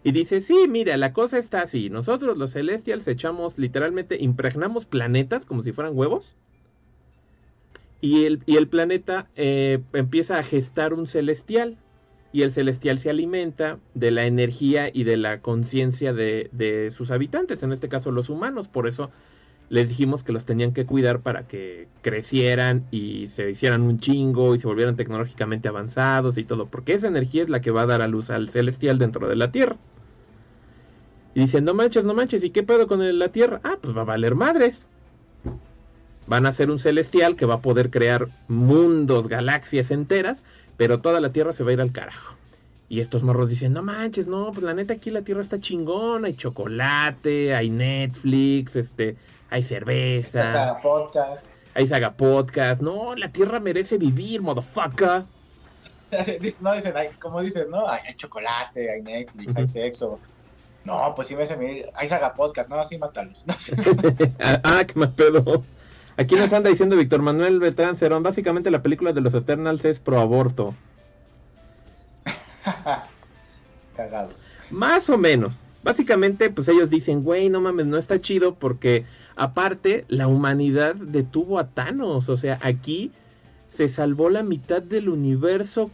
Y dice, sí, mira, la cosa está así. Nosotros los celestials echamos, literalmente, impregnamos planetas como si fueran huevos. Y el, planeta eh, empieza a gestar un celestial. Y el celestial se alimenta de la energía y de la conciencia de, de sus habitantes, en este caso los humanos. Por eso les dijimos que los tenían que cuidar para que crecieran y se hicieran un chingo y se volvieran tecnológicamente avanzados y todo. Porque esa energía es la que va a dar a luz al celestial dentro de la Tierra. Y dicen, no manches, no manches, ¿y qué pedo con la Tierra? Ah, pues va a valer madres. Van a ser un celestial que va a poder crear mundos, galaxias enteras, pero toda la Tierra se va a ir al carajo. Y estos morros dicen, no manches, no, pues la neta aquí la Tierra está chingona, hay chocolate, hay Netflix, este, hay cerveza, Cada podcast. hay saga podcast, no, la Tierra merece vivir, motherfucker. No dicen, ay, como dices, ¿no? Hay, hay chocolate, hay Netflix, hay sexo. No, pues sí me hace venir. Hay saga podcast, no, sí, mátalos. No, sí. ah, qué mal pedo. Aquí nos anda diciendo Víctor Manuel Beltrán Cerón, básicamente la película de los Eternals es pro aborto. Cagado. Más o menos. Básicamente, pues ellos dicen, güey, no mames, no está chido porque aparte la humanidad detuvo a Thanos. O sea, aquí se salvó la mitad del universo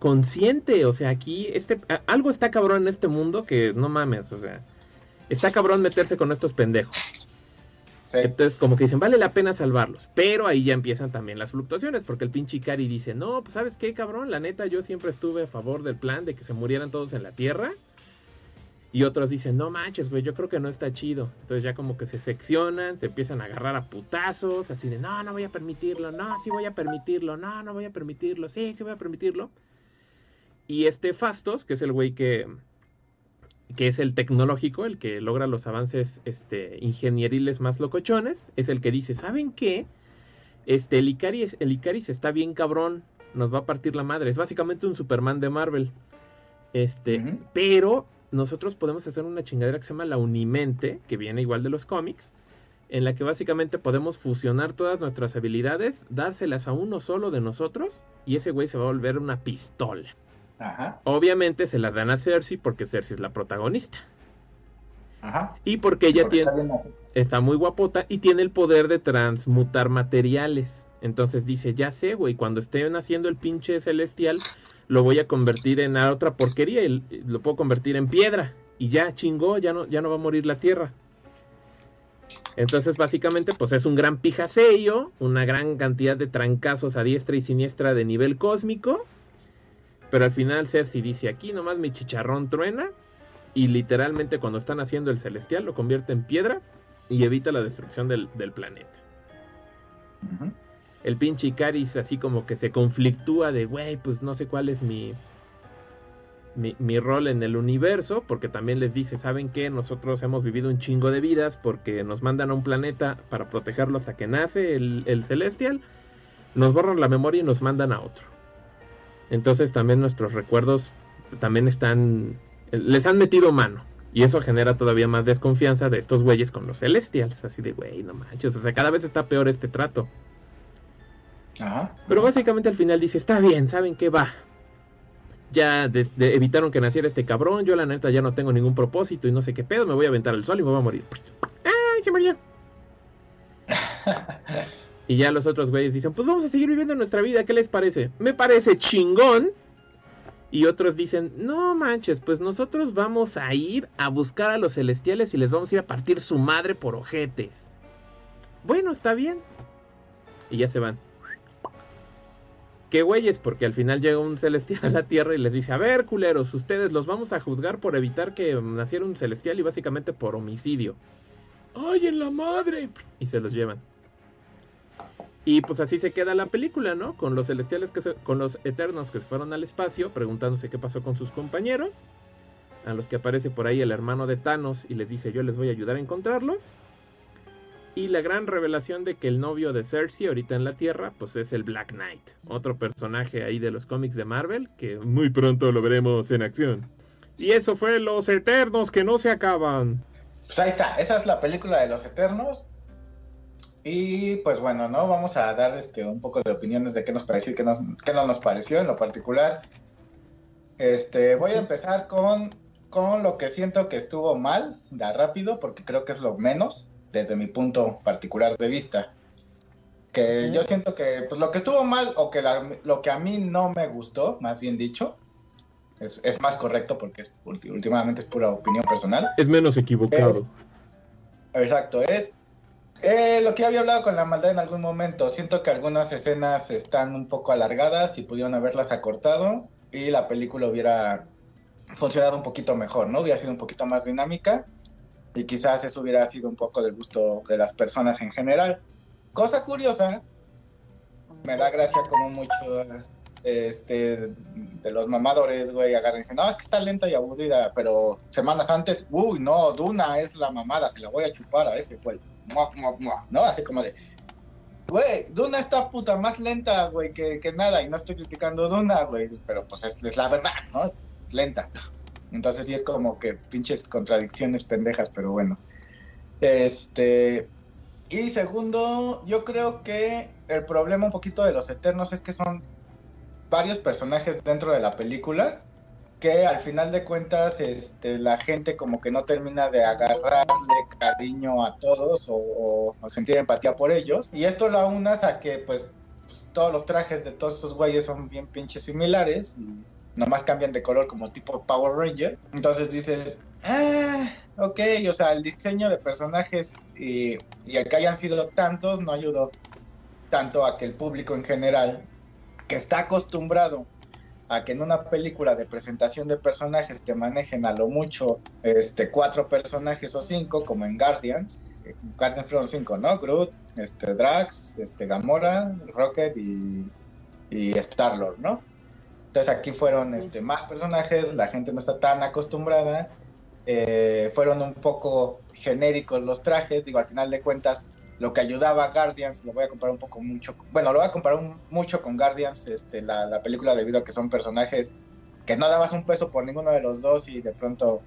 consciente. O sea, aquí este a- algo está cabrón en este mundo que no mames, o sea, está cabrón meterse con estos pendejos. Entonces, como que dicen, vale la pena salvarlos. Pero ahí ya empiezan también las fluctuaciones, porque el pinche Ikari dice, no, pues sabes qué, cabrón, la neta, yo siempre estuve a favor del plan de que se murieran todos en la Tierra. Y otros dicen, no manches, güey, yo creo que no está chido. Entonces ya como que se seccionan, se empiezan a agarrar a putazos, así de, no, no voy a permitirlo, no, sí voy a permitirlo, no, no voy a permitirlo, sí, sí voy a permitirlo. Y este Fastos, que es el güey que, que es el tecnológico, el que logra los avances este, ingenieriles más locochones, es el que dice, ¿saben qué? Este, el Icaris, el Icaris está bien cabrón, nos va a partir la madre. Es básicamente un Superman de Marvel. Este, pero nosotros podemos hacer una chingadera que se llama la Unimente, que viene igual de los cómics, en la que básicamente podemos fusionar todas nuestras habilidades, dárselas a uno solo de nosotros, y ese güey se va a volver una pistola. Ajá. Obviamente se las dan a Cersei porque Cersei es la protagonista. Ajá. Y porque ella tiene. Está, muy guapota y tiene el poder de transmutar materiales. Entonces dice: Ya sé, güey, cuando estén haciendo el pinche celestial, lo voy a convertir en otra porquería y lo puedo convertir en piedra. Y ya chingó, ya no, ya no va a morir la tierra. Entonces, básicamente, pues es un gran pijasello, una gran cantidad de trancazos a diestra y siniestra de nivel cósmico. Pero al final Cersei dice, aquí nomás mi chicharrón truena. Y literalmente cuando están haciendo el celestial lo convierte en piedra y evita la destrucción del, planeta el pinche Icaris así como que se conflictúa de, güey, pues no sé cuál es mi, mi, rol en el universo, porque también les dice, ¿saben qué? Nosotros hemos vivido un chingo de vidas porque nos mandan a un planeta para protegerlo hasta que nace el, el celestial, nos borran la memoria y nos mandan a otro. Entonces también nuestros recuerdos también están, les han metido mano. Y eso genera todavía más desconfianza de estos güeyes con los Celestials. Así de, güey, no manches. O sea, cada vez está peor este trato. Pero básicamente al final dice, está bien, ¿saben qué va? Ya evitaron que naciera este cabrón, yo la neta ya no tengo ningún propósito y no sé qué pedo, me voy a aventar al sol y me voy a morir. ¡Ay, qué María! y ya los otros güeyes dicen, pues vamos a seguir viviendo nuestra vida, ¿qué les parece? Me parece chingón. Y otros dicen, no manches, pues nosotros vamos a ir a buscar a los celestiales y les vamos a ir a partir su madre por ojetes. Bueno, está bien. Y ya se van. ¿Qué güeyes? Porque al final llega un celestial a la Tierra y les dice, a ver, culeros, ustedes los vamos a juzgar por evitar que naciera un celestial y básicamente por homicidio. ¡Ay, en la madre! Y se los llevan. Y pues así se queda la película, ¿no? Con los celestiales que con los eternos que se fueron al espacio, preguntándose qué pasó con sus compañeros. A los que aparece por ahí el hermano de Thanos y les dice yo les voy a ayudar a encontrarlos. Y la gran revelación de que el novio de Cersei ahorita en la Tierra, pues es el Black Knight, otro personaje ahí de los cómics de Marvel, que muy pronto lo veremos en acción. Y eso fue Los Eternos que no se acaban. Pues ahí está, esa es la película de Los Eternos. Y pues bueno, ¿no? Vamos a dar este un poco de opiniones de qué nos pareció y qué, qué no nos pareció en lo particular. Este, voy a empezar con, con lo que siento que estuvo mal, da rápido, porque creo que es lo menos desde mi punto particular de vista. Que yo siento que pues, lo que estuvo mal o que lo que a mí no me gustó, más bien dicho, es, es más correcto porque es, últimamente es pura opinión personal. Es menos equivocado. exacto, es eh, lo que había hablado con la maldad en algún momento. Siento que algunas escenas están un poco alargadas y pudieron haberlas acortado y la película hubiera funcionado un poquito mejor, ¿no? Hubiera sido un poquito más dinámica y quizás eso hubiera sido un poco del gusto de las personas en general. Cosa curiosa, me da gracia como mucho este, de los mamadores, güey, agarran y dicen, no, es que está lenta y aburrida, pero semanas antes, uy, no, Duna es la mamada, se la voy a chupar a ese, güey, ¿no? Así como de, güey, Duna está puta más lenta, güey, que, que, nada, y no estoy criticando Duna, güey, pero pues es, es la verdad, ¿no? Es lenta. Entonces sí es como que pinches contradicciones pendejas, pero bueno. Este. Y segundo, yo creo que el problema un poquito de los Eternos es que son varios personajes dentro de la película que al final de cuentas este, la gente como que no termina de agarrarle cariño a todos o, sentir empatía por ellos. Y esto lo aunas a que pues, pues, todos los trajes de todos esos güeyes son bien pinches similares nomás cambian de color como tipo Power Ranger. Entonces dices, ah, ok, o sea, el diseño de personajes y, y que hayan sido tantos no ayudó tanto a que el público en general, que está acostumbrado a que en una película de presentación de personajes te manejen a lo mucho este, cuatro personajes o cinco, como en Guardians. Guardians fueron cinco, ¿no? Groot, este, Drax, este, Gamora, Rocket y, y Star-Lord, ¿no? Entonces aquí fueron este, más personajes, la gente no está tan acostumbrada, eh, fueron un poco genéricos los trajes, digo, al final de cuentas lo que ayudaba a Guardians, lo voy a comparar un poco mucho, bueno, lo voy a comparar mucho con Guardians, este, la, película debido a que son personajes que no dabas un peso por ninguno de los dos y de pronto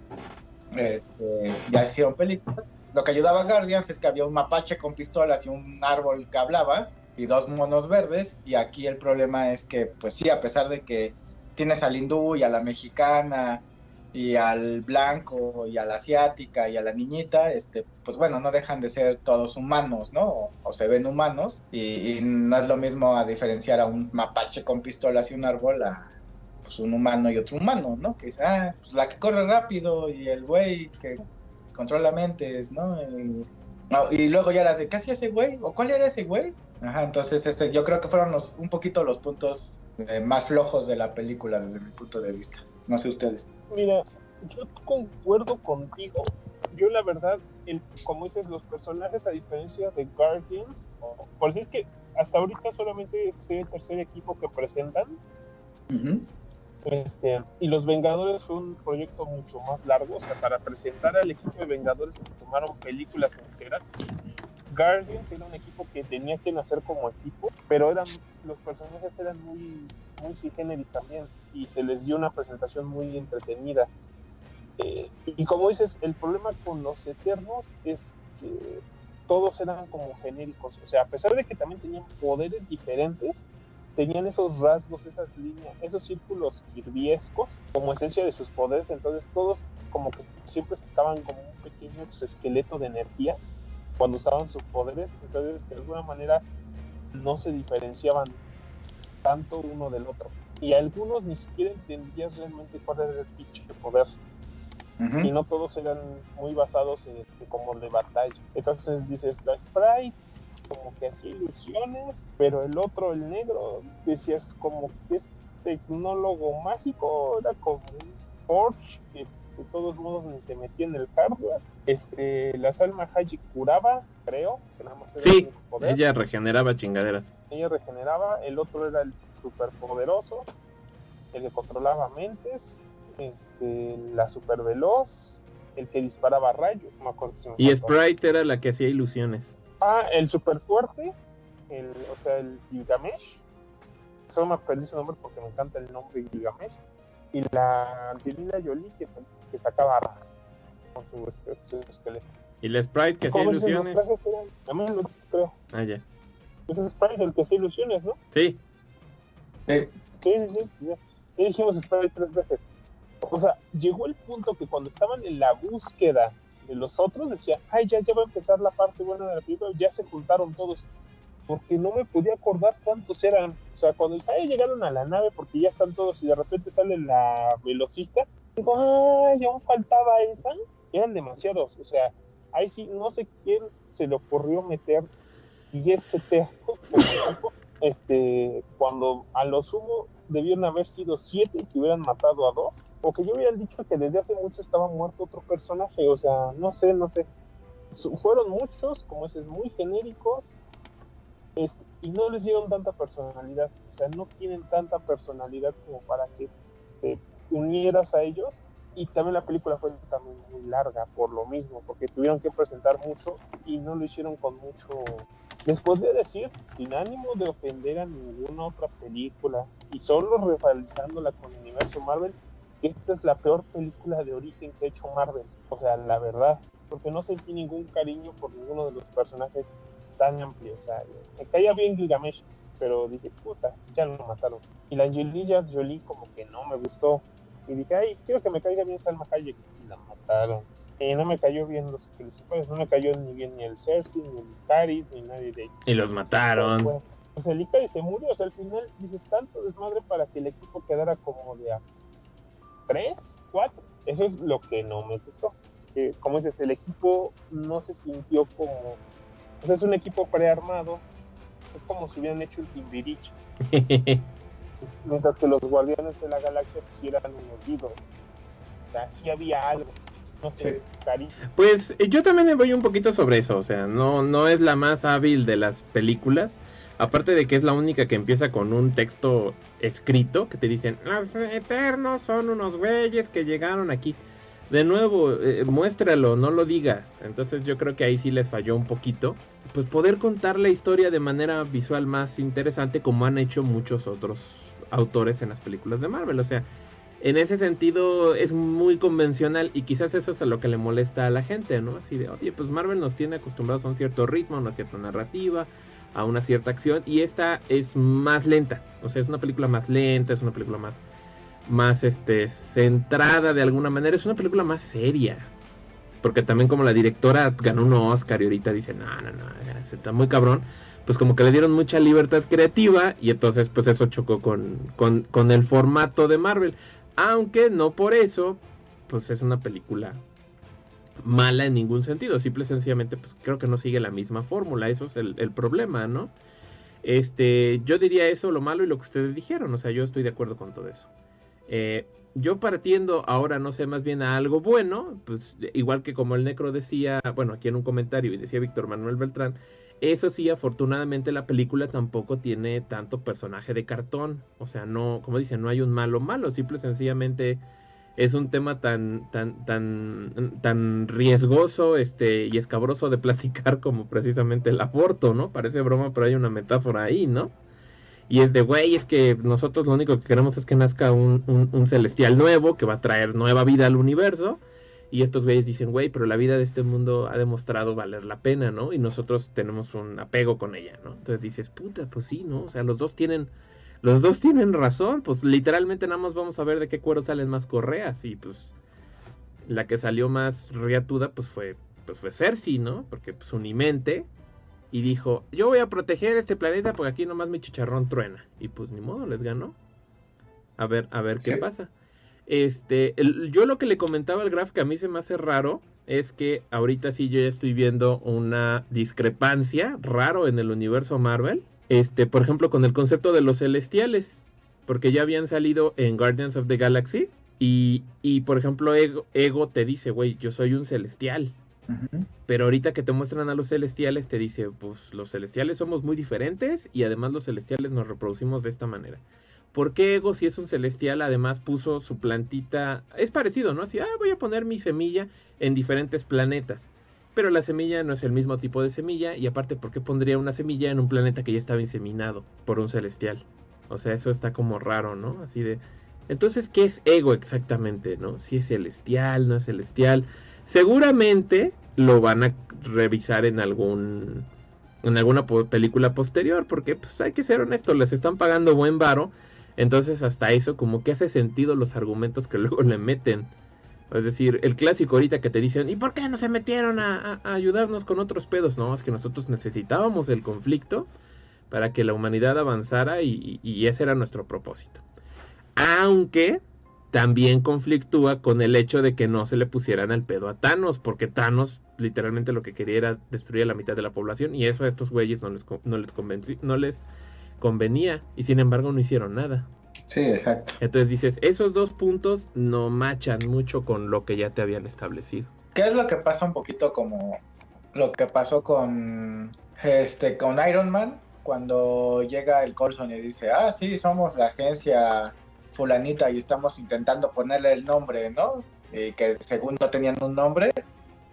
este, ya hicieron película. Lo que ayudaba a Guardians es que había un mapache con pistolas y un árbol que hablaba y dos monos verdes y aquí el problema es que pues sí, a pesar de que tienes al hindú y a la mexicana y al blanco y a la asiática y a la niñita, este, pues bueno, no dejan de ser todos humanos, ¿no? O, se ven humanos y, no es lo mismo a diferenciar a un mapache con pistolas y un árbol a pues, un humano y otro humano, ¿no? Que dice, ah, pues la que corre rápido y el güey que controla mentes, ¿no? Y, luego ya las de, ¿qué hacía ese güey? ¿O cuál era ese güey? Ajá, entonces este, yo creo que fueron los, un poquito los puntos eh, más flojos de la película desde mi punto de vista. No sé ustedes. Mira, yo concuerdo contigo. Yo la verdad, el, como dices, los personajes a diferencia de Guardians, por si es que hasta ahorita solamente es el tercer equipo que presentan. Este, y los Vengadores fue un proyecto mucho más largo, o sea, para presentar al equipo de Vengadores se tomaron películas enteras. Guardians era un equipo que tenía que nacer como equipo, pero eran los personajes eran muy, muy generis también y se les dio una presentación muy entretenida. Eh, y como dices, el problema con los Eternos es que todos eran como genéricos, o sea, a pesar de que también tenían poderes diferentes, tenían esos rasgos, esas líneas, esos círculos kirviescos como esencia de sus poderes, entonces todos como que siempre estaban como un pequeño esqueleto de energía cuando usaban sus poderes, entonces de alguna manera no se diferenciaban tanto uno del otro. Y algunos ni siquiera entendías realmente cuál era el pinche poder. Y no todos eran muy basados en, como de batalla. Entonces dices, la Sprite como que hacía ilusiones, pero el otro, el negro, decías como que es tecnólogo mágico, era como un Forge que de todos modos ni se metía en el hardware. Este, la Salma Haji curaba, creo, que nada más era sí, ella regeneraba chingaderas. Ella regeneraba, el otro era el superpoderoso, el que controlaba mentes, este, la super veloz, el que disparaba rayos, me acuerdo Y Sprite era la que hacía ilusiones. Ah, el super fuerte, el, o sea, el Gilgamesh. Solo me perdí su nombre porque me encanta el nombre de Gilgamesh. Y la Angelina Jolie que, que sacaba armas con su, esqueleto. ¿Y la Sprite que hacía ilusiones? También lo creo. Ah, ya. Pues es Sprite el que hacía ilusiones, ¿no? Sí. Sí, sí, sí. Y dijimos Sprite tres veces. O sea, llegó el punto que cuando estaban en la búsqueda de los otros, decía, ay, ya, ya va a empezar la parte buena de la película, ya se juntaron todos. Porque no me podía acordar cuántos eran. O sea, cuando ay, llegaron a la nave, porque ya están todos y de repente sale la velocista, digo, ay, aún faltaba esa. Eran demasiados. O sea, ahí sí, no sé quién se le ocurrió meter 10 eternos este, cuando a lo sumo debieron haber sido 7 y que hubieran matado a dos. O que yo hubieran dicho que desde hace mucho estaba muerto otro personaje. O sea, no sé, no sé. Fueron muchos, como es muy genéricos. Este, y no les dieron tanta personalidad. O sea, no tienen tanta personalidad como para que te unieras a ellos y también la película fue también muy larga por lo mismo, porque tuvieron que presentar mucho y no lo hicieron con mucho... Les podría decir, sin ánimo de ofender a ninguna otra película y solo rivalizándola con el universo Marvel, esta es la peor película de origen que ha hecho Marvel. O sea, la verdad, porque no sentí ningún cariño por ninguno de los personajes tan amplios. Me caía bien Gilgamesh, pero dije, puta, ya lo mataron. Y la Angelina Jolie como que no me gustó y dije, ay, quiero que me caiga bien Salma Hayek. Y la mataron. Y no me cayó bien los principales, no me cayó ni bien ni el Cersei, ni el Icaris, ni nadie de ellos. Y los mataron. O sea, el Icaris se murió, o sea, al final dices tanto desmadre para que el equipo quedara como de a tres, cuatro. Eso es lo que no me gustó. Que, como dices, el equipo no se sintió como. O sea, es un equipo prearmado. Es como si hubieran hecho el Timbiriche. mientras que los Guardianes de la Galaxia sí eran unidos. O sea, sí había algo. No sé, cari- Pues eh, yo también voy un poquito sobre eso, o sea, no, no es la más hábil de las películas, aparte de que es la única que empieza con un texto escrito que te dicen, los eternos son unos güeyes que llegaron aquí. De nuevo, eh, muéstralo, no lo digas. Entonces yo creo que ahí sí les falló un poquito. Pues poder contar la historia de manera visual más interesante como han hecho muchos otros autores en las películas de Marvel. O sea, en ese sentido es muy convencional y quizás eso es a lo que le molesta a la gente, ¿no? Así de, oye, pues Marvel nos tiene acostumbrados a un cierto ritmo, a una cierta narrativa, a una cierta acción y esta es más lenta, o sea, es una película más lenta, es una película más más este centrada de alguna manera, es una película más seria. Porque también como la directora ganó un Oscar y ahorita dice, no, no, no, está muy cabrón. Pues como que le dieron mucha libertad creativa y entonces pues eso chocó con, con, con el formato de Marvel. Aunque no por eso, pues es una película mala en ningún sentido. Simple y sencillamente, pues creo que no sigue la misma fórmula. Eso es el, problema, ¿no? Este, yo diría eso, lo malo y lo que ustedes dijeron. O sea, yo estoy de acuerdo con todo eso. Eh, yo partiendo ahora, no sé, más bien a algo bueno, pues igual que como el Necro decía, bueno, aquí en un comentario y decía Víctor Manuel Beltrán, eso sí, afortunadamente la película tampoco tiene tanto personaje de cartón, o sea, no, como dicen, no hay un malo malo, simple y sencillamente es un tema tan, tan, tan, tan riesgoso, este, y escabroso de platicar como precisamente el aborto, ¿no? Parece broma, pero hay una metáfora ahí, ¿no? Y es de, güey, es que nosotros lo único que queremos es que nazca un, un, un, celestial nuevo que va a traer nueva vida al universo. Y estos güeyes dicen, güey, pero la vida de este mundo ha demostrado valer la pena, ¿no? Y nosotros tenemos un apego con ella, ¿no? Entonces dices, puta, pues sí, ¿no? O sea, los dos tienen, los dos tienen razón. Pues literalmente nada más vamos a ver de qué cuero salen más correas. Y pues la que salió más riatuda, pues fue, pues fue Cersei, ¿no? Porque pues unimente y dijo, yo voy a proteger este planeta porque aquí nomás mi chicharrón truena. Y pues ni modo, les ganó. A ver, a ver qué pasa. Este, el, yo lo que le comentaba al Graf que a mí se me hace raro es que ahorita sí yo ya estoy viendo una discrepancia raro en el universo Marvel. Este, por ejemplo, con el concepto de los celestiales. Porque ya habían salido en Guardians of the Galaxy. Y, y por ejemplo, Ego, Ego te dice, güey, yo soy un celestial. Uh -huh. Pero ahorita que te muestran a los celestiales, te dice, pues los celestiales somos muy diferentes y además los celestiales nos reproducimos de esta manera. ¿Por qué Ego, si es un celestial, además puso su plantita? Es parecido, ¿no? Así, ah, voy a poner mi semilla en diferentes planetas. Pero la semilla no es el mismo tipo de semilla y aparte, ¿por qué pondría una semilla en un planeta que ya estaba inseminado por un celestial? O sea, eso está como raro, ¿no? Así de... Entonces, ¿qué es Ego exactamente, no? Si es celestial, no es celestial seguramente lo van a revisar en algún en alguna película posterior porque pues hay que ser honestos les están pagando buen varo entonces hasta eso como que hace sentido los argumentos que luego le meten. Es decir el clásico ahorita que te dicen y por qué no se metieron a, ayudarnos con otros pedos no es que nosotros necesitábamos el conflicto para que la humanidad avanzara y, ese era nuestro propósito. Aunque también conflictúa con el hecho de que no se le pusieran al pedo a Thanos, porque Thanos literalmente lo que quería era destruir a la mitad de la población y eso a estos güeyes no les, no les, no les convenía y sin embargo no hicieron nada. Sí, exacto. Entonces dices, esos dos puntos no machan mucho con lo que ya te habían establecido. ¿Qué es lo que pasa un poquito como lo que pasó con este con Iron Man cuando llega el Coulson y dice, "Ah, sí, somos la agencia fulanita y estamos intentando ponerle el nombre, ¿no? Y que según no tenían un nombre.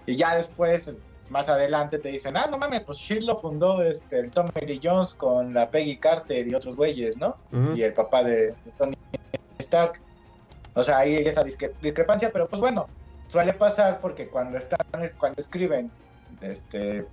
Y ya después, más adelante, te dicen, ah, no mames, pues Shield lo fundó este, el Tommy Lee Jones con la Peggy Carter y otros güeyes, ¿no? Uh -huh. Y el papá de, Tony Stark. O sea, ahí hay esa discre discrepancia, pero pues bueno, suele pasar porque cuando están, cuando escriben, este,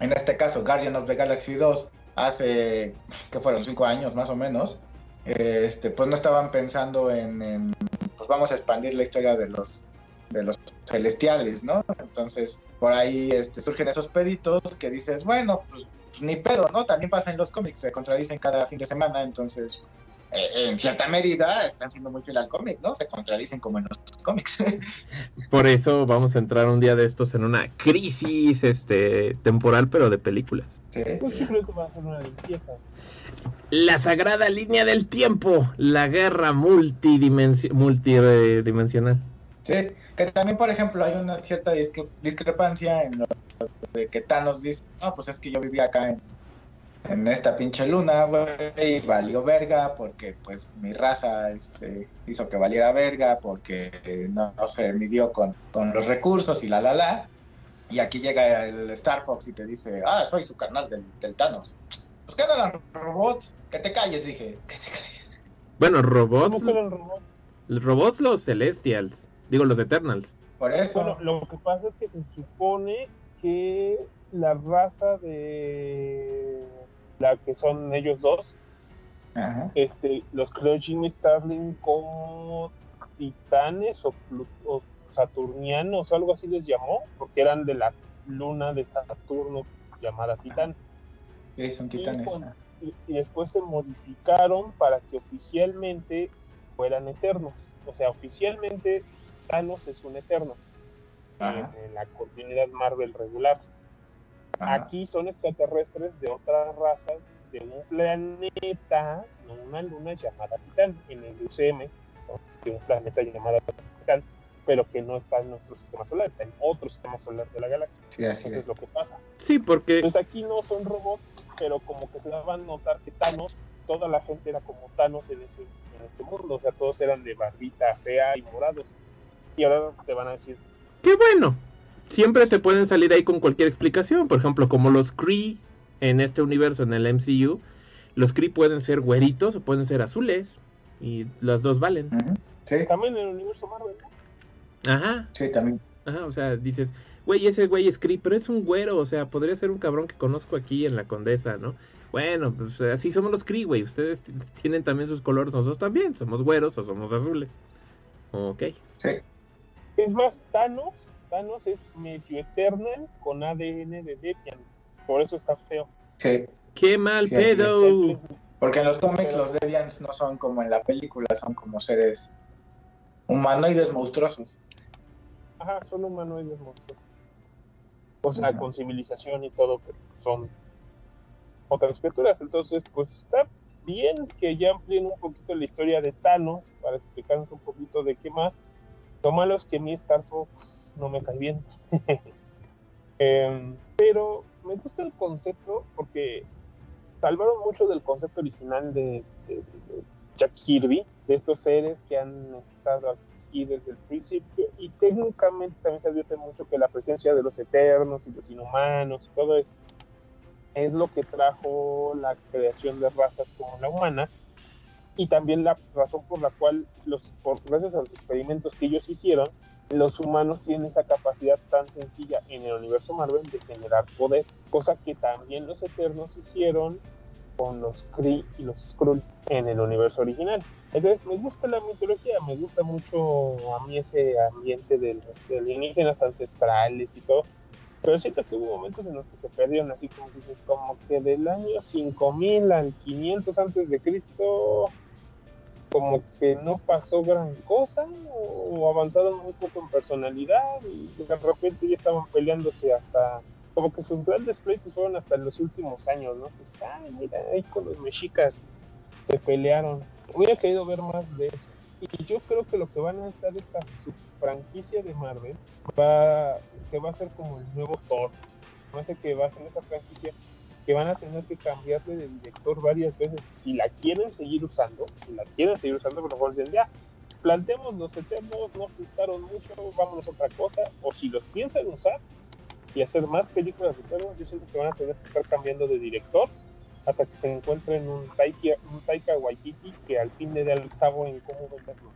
en este caso, Guardian of the Galaxy 2, hace, que fueron cinco años más o menos, este, pues no estaban pensando en, en, pues vamos a expandir la historia de los de los celestiales, ¿no? Entonces, por ahí este, surgen esos peditos que dices, bueno, pues, pues, ni pedo, ¿no? También pasa en los cómics, se contradicen cada fin de semana, entonces eh, en cierta medida están siendo muy fiel al cómic, ¿no? Se contradicen como en los cómics. Por eso vamos a entrar un día de estos en una crisis este temporal, pero de películas. Sí, Pues sí. simplemente va a ser una limpieza. La sagrada línea del tiempo, la guerra multidimensi- multidimensional. Sí, que también, por ejemplo, hay una cierta discre- discrepancia en lo de que Thanos dice, no, pues es que yo vivía acá en, en esta pinche luna, güey, y valió verga porque, pues, mi raza este, hizo que valiera verga porque eh, no, no se midió con, con los recursos y la, la, la. Y aquí llega el Star Fox y te dice, ah, soy su carnal del, del Thanos. Pues qué eran los robots, que te calles, dije, que te calles. Bueno, robots, ¿Cómo que eran robots? robots los Celestials, digo los Eternals. Por eso, Bueno, lo que pasa es que se supone que la raza de la que son ellos dos, Ajá. este, los Jimmy Starling como titanes o, saturnianos o algo así les llamó, porque eran de la luna de Saturno llamada Titán. Sí, son titanes. con- y, y después se modificaron para que oficialmente fueran eternos. O sea, oficialmente Thanos es un eterno Ajá. en, en la continuidad Marvel regular. Ajá. Aquí son extraterrestres de otra raza, de un planeta, no una luna llamada Titán, en el UCM, de un planeta llamado Titán, pero que no está en nuestro sistema solar, está en otro sistema solar de la galaxia. Sí, así Eso es. es lo que pasa. Sí, porque Entonces aquí no son robots, pero como que se daban a notar que Thanos, toda la gente era como Thanos en, ese, en este mundo, o sea, todos eran de barbita fea y morados. Y ahora te van a decir, qué bueno. Siempre te pueden salir ahí con cualquier explicación. Por ejemplo, como los Kree en este universo, en el MCU, los Kree pueden ser güeritos o pueden ser azules. Y las dos valen. Ujú. Sí, también en el universo Marvel, ¿no? Ajá, sí, también. ajá. O sea, dices, güey, ese güey es Kree, pero es un güero. O sea, podría ser un cabrón que conozco aquí en la Condesa, ¿no? Bueno, pues así somos los Kree, güey. Ustedes tienen también sus colores, nosotros también. Somos güeros o somos azules. Ok. Sí, Es más, Thanos, Thanos es medio Eternal con ADN de Deviant, por eso está feo. sí. ¡Qué mal Sí, pedo! Porque en los cómics los Deviants no son como en la película, son como seres humanoides monstruosos. Ajá, son humanoides monstruos. O sea, con civilización y todo, pero son otras criaturas. Entonces, pues está bien que ya amplíen un poquito la historia de Thanos para explicarnos un poquito de qué más. Lo malo es que a mí Star Fox no me cae bien. Em, pero me gusta el concepto porque salvaron mucho del concepto original de, de- Jack Kirby, de estos seres que han estado aquí desde el principio y técnicamente también se advierte mucho que la presencia de los eternos y los inhumanos y todo esto es lo que trajo la creación de razas como la humana y también la razón por la cual los por, gracias a los experimentos que ellos hicieron los humanos tienen esa capacidad tan sencilla en el universo Marvel de generar poder, cosa que también los Eternos hicieron con los Kree y los Skrull en el universo original. Entonces me gusta la mitología, me gusta mucho a mí ese ambiente de los alienígenas ancestrales y todo, pero siento que hubo momentos en los que se perdieron, así como dices, como que del año 5000 al 500 antes de Cristo como que no pasó gran cosa o avanzaron muy poco en personalidad y de repente ya estaban peleándose hasta como que sus grandes pleitos fueron hasta los últimos años, ¿no? Pues, ay, mira, ahí con los mexicas se pelearon. Hubiera querido ver más de eso. Y yo creo que lo que van a estar esta franquicia de Marvel va que va a ser como el nuevo Thor. No sé qué va a ser esa franquicia que van a tener que cambiarle de director varias veces. Si la quieren seguir usando, si la quieren seguir usando, por lo mejor dicen, ya, planteemos los eternos, no gustaron mucho, vámonos a otra cosa. O si los piensan usar y hacer más películas de eternos, yo siento que van a tener que estar cambiando de director hasta que se encuentren un Taika, un Taika Waititi que al fin le dé al cabo en cómo venderlos.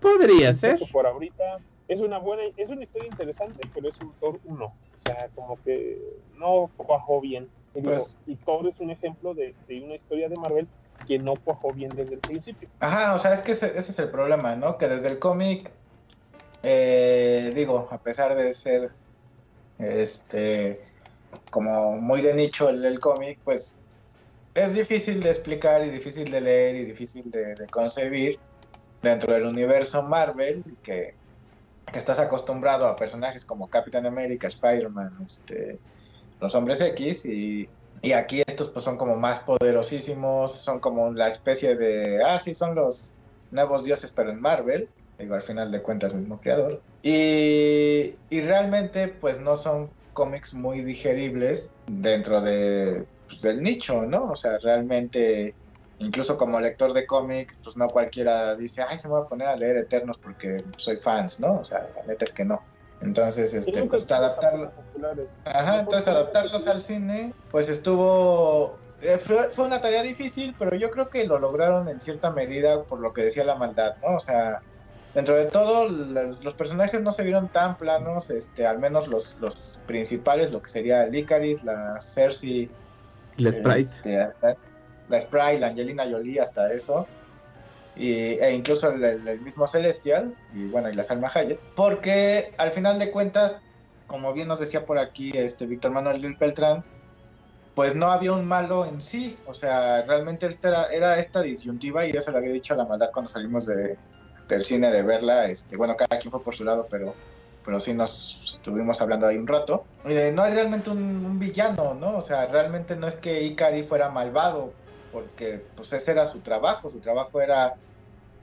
Podría ser. Por ahorita es una buena, es una historia interesante, pero es un Thor 1. O sea, como que no cuajó bien. Pues- y Thor es un ejemplo de, de una historia de Marvel que no cuajó bien desde el principio. Ajá, o sea, es que ese, ese es el problema, ¿no? Que desde el cómic, eh, digo, a pesar de ser, este, como muy de nicho el, el cómic, pues es difícil de explicar y difícil de leer y difícil de, de concebir dentro del universo Marvel, que, que, estás acostumbrado a personajes como Capitán América, Spider-Man, este, los hombres X, y, y, aquí estos pues son como más poderosísimos, son como la especie de, ah, sí, son los nuevos dioses, pero en Marvel, digo, al final de cuentas, mismo creador, y, y realmente pues no son cómics muy digeribles dentro de, pues, del nicho, ¿no? O sea, realmente incluso como lector de cómics, pues no cualquiera dice, ay, se me va a poner a leer Eternos porque soy fans, ¿no? O sea, la neta es que no. Entonces, este, pues adaptarlo. Ajá, entonces adaptarlos al cine, pues estuvo. Eh, fue, fue, una tarea difícil, pero yo creo que lo lograron en cierta medida por lo que decía la maldad, ¿no? O sea, dentro de todo, los, los personajes no se vieron tan planos, este, al menos los, los principales, lo que sería el Icaris, la Cersei. Y la Sprite. Este, la Sprite, la Angelina Jolie, hasta eso. Y, e incluso el, mismo Celestial, y bueno, y la Salma Hayek, porque al final de cuentas, como bien nos decía por aquí este Víctor Manuel Beltrán, pues no había un malo en sí, o sea, realmente esta era, esta disyuntiva, y eso lo había dicho a la maldad cuando salimos de, del cine de verla, este, bueno, cada quien fue por su lado, pero pero sí nos estuvimos hablando ahí un rato. No hay realmente un, un, villano, ¿no? O sea, realmente no es que Ikari fuera malvado, porque pues ese era su trabajo, su trabajo era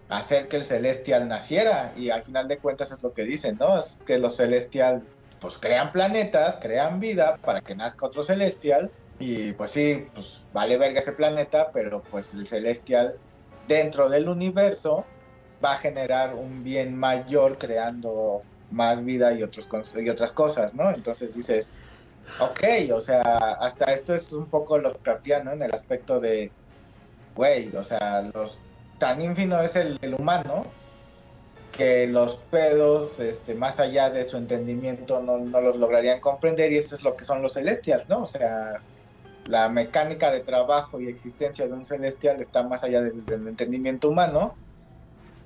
hacer que el celestial naciera y al final de cuentas es lo que dicen, ¿no? Es que los celestial pues crean planetas, crean vida para que nazca otro celestial y pues sí, pues vale verga ese planeta, pero pues el celestial dentro del universo va a generar un bien mayor creando más vida y, otros, y otras cosas, ¿no? Entonces dices, ok, o sea, hasta esto es un poco lo ¿no? En el aspecto de, güey, o sea, los tan ínfimo es el, humano que los pedos, este, más allá de su entendimiento, no, no, los lograrían comprender y eso es lo que son los celestials, ¿no? O sea, la mecánica de trabajo y existencia de un celestial está más allá del, entendimiento humano.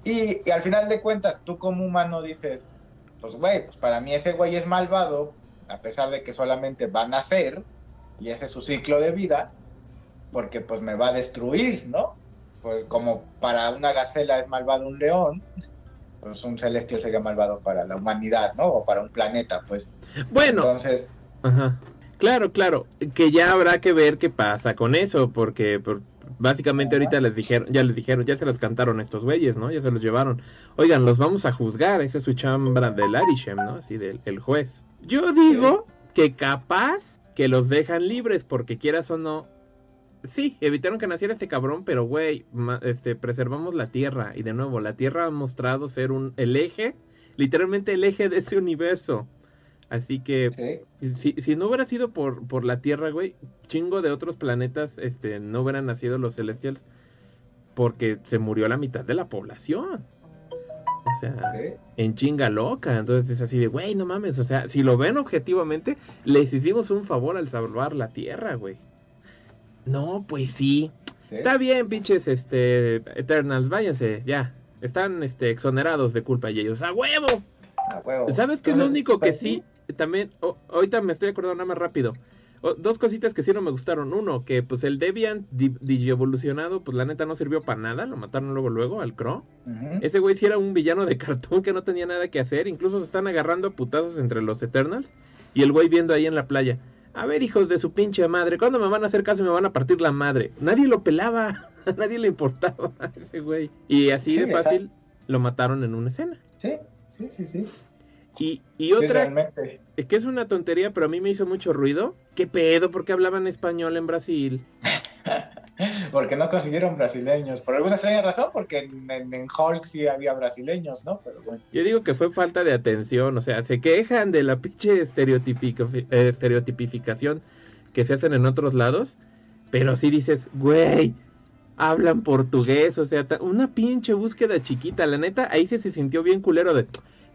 Y, y, al final de cuentas, tú como humano dices, pues güey, pues para mí ese güey es malvado, a pesar de que solamente va a nacer, y ese es su ciclo de vida, porque pues me va a destruir, ¿no? Pues como para una gacela es malvado un león, pues un celestial sería malvado para la humanidad, ¿no? O para un planeta, pues. Bueno. Entonces. Ajá. Claro, claro, que ya habrá que ver qué pasa con eso, porque por, básicamente ahorita les dijeron, ya les dijeron, ya se los cantaron estos güeyes, ¿no? Ya se los llevaron. Oigan, los vamos a juzgar, esa es su chambra del Arishem, ¿no? Así del el juez. Yo digo que capaz que los dejan libres, porque quieras o no, sí, evitaron que naciera este cabrón, pero güey, este, preservamos la Tierra. Y de nuevo, la Tierra ha mostrado ser un, el eje, literalmente el eje de ese universo. Así que, ¿Sí? si, si, no hubiera sido por, por la Tierra, güey, chingo de otros planetas, este, no hubieran nacido los Celestials, porque se murió la mitad de la población. O sea, ¿Sí? en chinga loca. Entonces es así de, güey, no mames. O sea, si lo ven objetivamente, les hicimos un favor al salvar la Tierra, güey. No, pues sí. ¿Sí? Está bien, pinches, este, Eternals, váyanse, ya. Están, este, exonerados de culpa y ellos, ¡a huevo! A huevo. ¿Sabes qué es lo único que sí? También, oh, ahorita me estoy acordando nada más rápido. Oh, dos cositas que sí no me gustaron. Uno, que pues el Debian digievolucionado, pues la neta no sirvió para nada. Lo mataron luego, luego al Crow. Uh -huh. Ese güey sí era un villano de cartón que no tenía nada que hacer. Incluso se están agarrando a putazos entre los Eternals. Y el güey viendo ahí en la playa. A ver, hijos de su pinche madre, ¿cuándo me van a hacer caso y me van a partir la madre? Nadie lo pelaba, a nadie le importaba a ese güey. Y así sí, de fácil exacto. lo mataron en una escena. Sí, sí, sí, sí. Y, y otra, sí, que es una tontería, pero a mí me hizo mucho ruido. ¿Qué pedo? ¿Por qué hablaban español en Brasil? porque no consiguieron brasileños. Por alguna extraña razón, porque en, Hulk sí había brasileños, ¿no? Pero bueno. Yo digo que fue falta de atención. O sea, se quejan de la pinche eh, estereotipificación que se hacen en otros lados. Pero sí dices, güey, hablan portugués. O sea, una pinche búsqueda chiquita. La neta, ahí se sintió bien culero de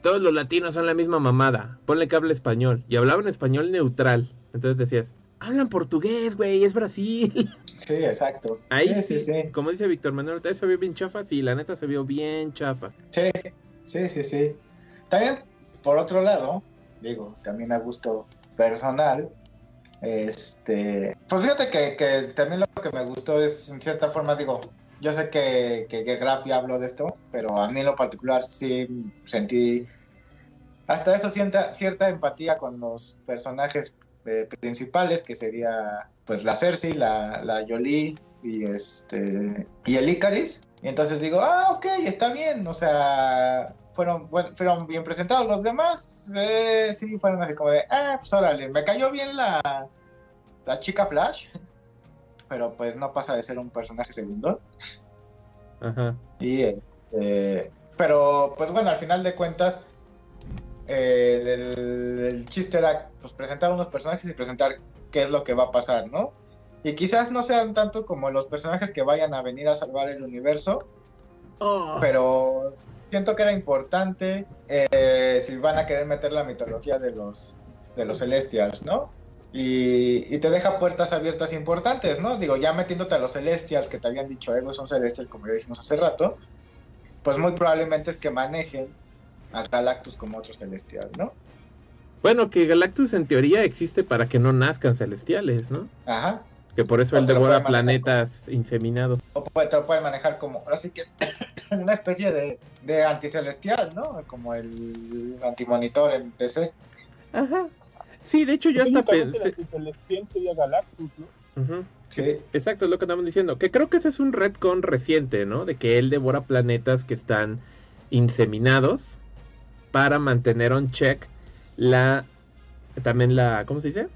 todos los latinos son la misma mamada. Ponle que hable español. Y hablaban español neutral. Entonces decías, hablan portugués, güey, es Brasil. Sí, exacto. Ahí sí, sí, sí. Como dice Víctor Manuel, ¿se vio bien chafa? Sí, la neta se vio bien chafa. Sí, sí, sí, sí. También, por otro lado, digo, también a gusto personal, Este, pues fíjate que, que también lo que me gustó es, en cierta forma, digo, yo sé que, que, que Graf ya habló de esto, pero a mí en lo particular sí sentí hasta eso cierta, cierta empatía con los personajes eh, principales, que sería pues la Cersei, la, la Jolie y este y el Icaris. Y entonces digo, ah, ok, está bien, o sea, fueron, bueno, fueron bien presentados los demás, eh, sí, fueron así como de, ah, pues órale, me cayó bien la, la chica Flash, pero pues no pasa de ser un personaje segundo. Ajá. Y, eh, pero pues bueno, al final de cuentas, eh, el, el chiste era pues presentar unos personajes y presentar qué es lo que va a pasar, ¿no? Y quizás no sean tanto como los personajes que vayan a venir a salvar el universo, Oh. pero siento que era importante eh, si van a querer meter la mitología de los de los Celestials, ¿no? Y, y te deja puertas abiertas importantes, ¿no? Digo, ya metiéndote a los Celestials que te habían dicho, Ego es un Celestial, como ya dijimos hace rato, pues muy probablemente es que manejen a Galactus como otro Celestial, ¿no? Bueno, que Galactus en teoría existe para que no nazcan celestiales, ¿no? Ajá. Que por eso O él devora planetas inseminados. O puede, te lo pueden manejar como, así que una especie de, de anticelestial, ¿no? Como el antimonitor en DC. Ajá. Sí, de hecho yo hasta pensé... el anticelestial sería Galactus, ¿no? Ujú. Sí. Exacto, es lo que estamos diciendo. Que creo que ese es un retcon reciente, ¿no? De que él devora planetas que están inseminados para mantener on check la. También la. ¿Cómo se dice?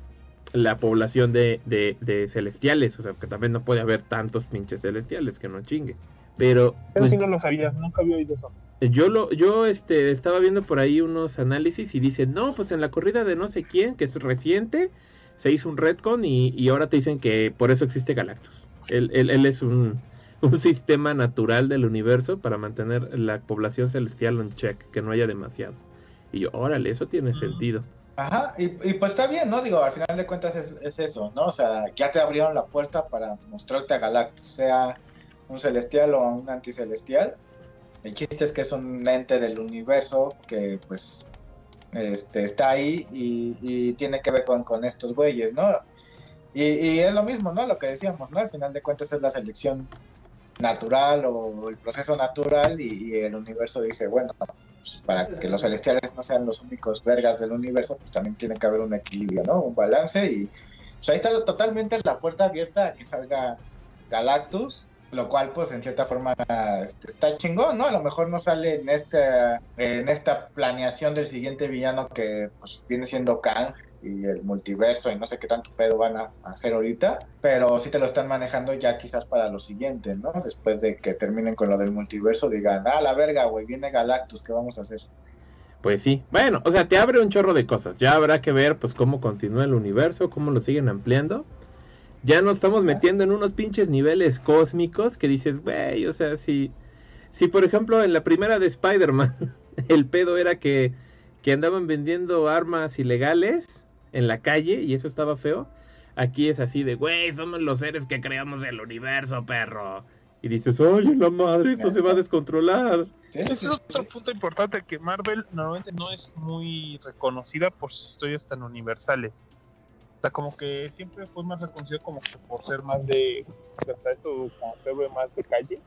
La población de, de, de celestiales. O sea, que también no puede haber tantos pinches celestiales que no chingue. Pero. Pero pues, sí no lo sabía, nunca había oído eso. yo lo, yo este estaba viendo por ahí unos análisis y dicen, no, pues en la corrida de no sé quién, que es reciente, se hizo un retcon y, y ahora te dicen que por eso existe Galactus. Él, él, él es un, un sistema natural del universo para mantener la población celestial en check, que no haya demasiados. Y yo, órale, eso tiene sentido. Ajá, y, y pues está bien, ¿no? Digo, al final de cuentas es, es eso, ¿no? O sea, ya te abrieron la puerta para mostrarte a Galactus, sea un celestial o un anticelestial. El chiste es que es un ente del universo que, pues, este, está ahí y, y tiene que ver con, con estos güeyes, ¿no? Y, y es lo mismo, ¿no? Lo que decíamos, ¿no? Al final de cuentas es la selección natural o el proceso natural y, y el universo dice, bueno, pues, para que los celestiales no sean los únicos vergas del universo, pues también tiene que haber un equilibrio, ¿no? Un balance y pues ahí está totalmente la puerta abierta a que salga Galactus, lo cual pues en cierta forma este, está chingón, ¿no? A lo mejor no sale en esta, en esta planeación del siguiente villano que pues viene siendo Kang y el multiverso y no sé qué tanto pedo van a hacer ahorita, pero sí te lo están manejando ya quizás para lo siguiente, ¿no? Después de que terminen con lo del multiverso, digan, ah, la verga, güey, viene Galactus, ¿qué vamos a hacer? Pues sí. Bueno, o sea, te abre un chorro de cosas. Ya habrá que ver pues cómo continúa el universo, cómo lo siguen ampliando. Ya nos estamos metiendo en unos pinches niveles cósmicos que dices, güey, o sea, si, si por ejemplo en la primera de Spider-Man el pedo era que, que andaban vendiendo armas ilegales en la calle y eso estaba feo, aquí es así de, güey, somos los seres que creamos el universo, perro. Y dices, oye, la madre, esto se va a descontrolar. Es otro punto importante que Marvel normalmente no es muy reconocida por sus historias tan universales. O sea, como que siempre fue más reconocido como que por ser más de hasta eso como ve más de calle.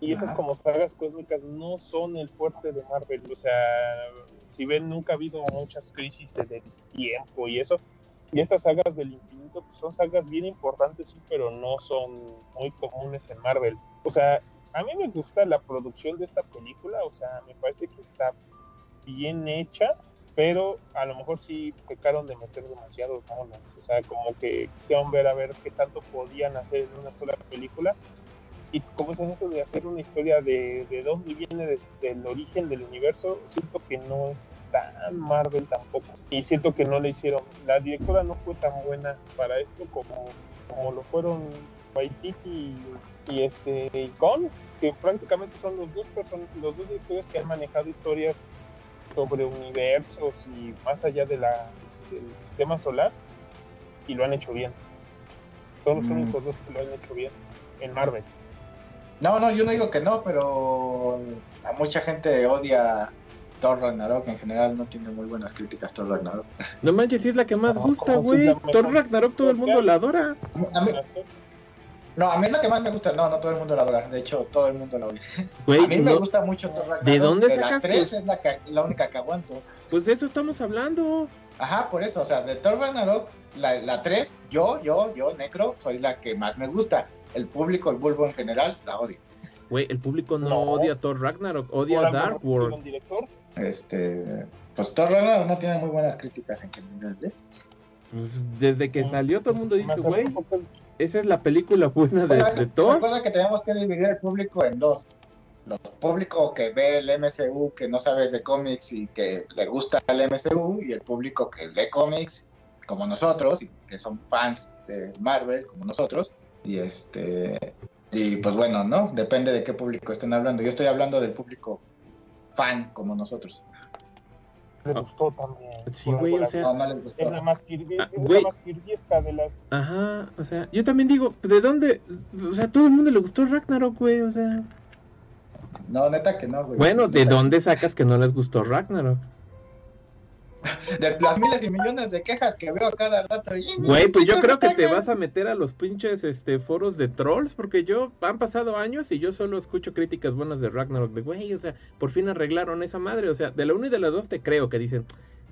Y esas Ajá. como sagas cósmicas no son el fuerte de Marvel. O sea, si ven, nunca ha habido muchas crisis del tiempo y eso. Y estas sagas del infinito pues, son sagas bien importantes, sí, pero no son muy comunes en Marvel. O sea, a mí me gusta la producción de esta película, o sea, me parece que está bien hecha, pero a lo mejor sí pecaron de meter demasiados monos, o sea, como que quisieron ver a ver qué tanto podían hacer en una sola película. Y como es eso de hacer una historia de, de dónde viene des- del origen del universo, siento que no es tan Marvel tampoco. Y siento que no le hicieron, la directora no fue tan buena para esto como, como lo fueron Waititi y, y este y Gon, que prácticamente son los dos person los dos directores que han manejado historias sobre universos y más allá de la, del sistema solar y lo han hecho bien. Son los Mm. únicos dos que lo han hecho bien en Marvel. No, no, yo no digo que no, pero a mucha gente odia Thor Ragnarok en general no tiene muy buenas críticas Thor Ragnarok. No manches, sí es la que más No, gusta, ¿cómo que es güey. mejor? Thor Ragnarok todo el mundo la adora. A mí, no, a mí es la que más me gusta. No, no todo el mundo la adora. De hecho, todo el mundo la odia. Güey, a mí me no- gusta mucho Thor Ragnarok. ¿De dónde de las sacas tres tus- es la, que- la única que aguanto. Pues de eso estamos hablando. Ajá, por eso, o sea, de Thor Ragnarok, la, la 3, yo, yo, yo, Necro, soy la que más me gusta. El público, el bulbo en general, la odia. Güey, el público no, No. odia a Thor Ragnarok, odia a Dark World. director. Este, pues Thor Ragnarok no tiene muy buenas críticas en general, ¿eh? Pues, desde que salió todo el mundo dice, güey, esa es la película buena de, Bueno, de Thor. Recuerda que tenemos que dividir el público en dos. Los público que ve el MCU, que no sabe de cómics y que le gusta el MCU, y el público que lee cómics, como nosotros, y que son fans de Marvel, como nosotros. Y este. Y pues bueno, ¿no? Depende de qué público estén hablando. Yo estoy hablando del público fan, como nosotros. Les gustó también. Sí, Por güey, o la- sea- No, no les gustó. Es la más Ah, es la güey. más kirguiesca de las. Ajá, o sea, yo también digo, ¿de dónde? O sea, todo el mundo le gustó Ragnarok, güey, o sea. No, neta que no, güey. Bueno, ¿de Neta. dónde sacas que no les gustó Ragnarok? De las miles y millones de quejas que veo a cada rato. Güey, pues yo creo que te vas a meter a los pinches este foros de trolls, porque yo han pasado años y yo solo escucho críticas buenas de Ragnarok, de güey, o sea, por fin arreglaron esa madre, o sea, de la 1 y de la 2 te creo que dicen,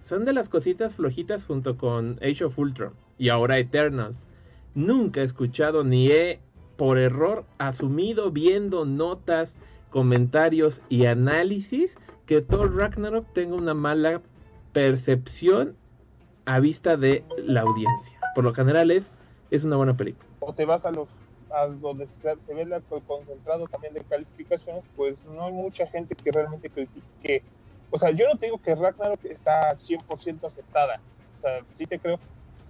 son de las cositas flojitas junto con Age of Ultron y ahora Eternals. Nunca he escuchado ni he por error asumido viendo notas, comentarios y análisis que Thor Ragnarok tenga una mala percepción a vista de la audiencia. Por lo general es, es una buena película. O te vas a los. A donde se, ve el concentrado también de calificaciones, pues no hay mucha gente que realmente critique. O sea, yo no te digo que Ragnarok está 100% aceptada. O sea, sí te creo,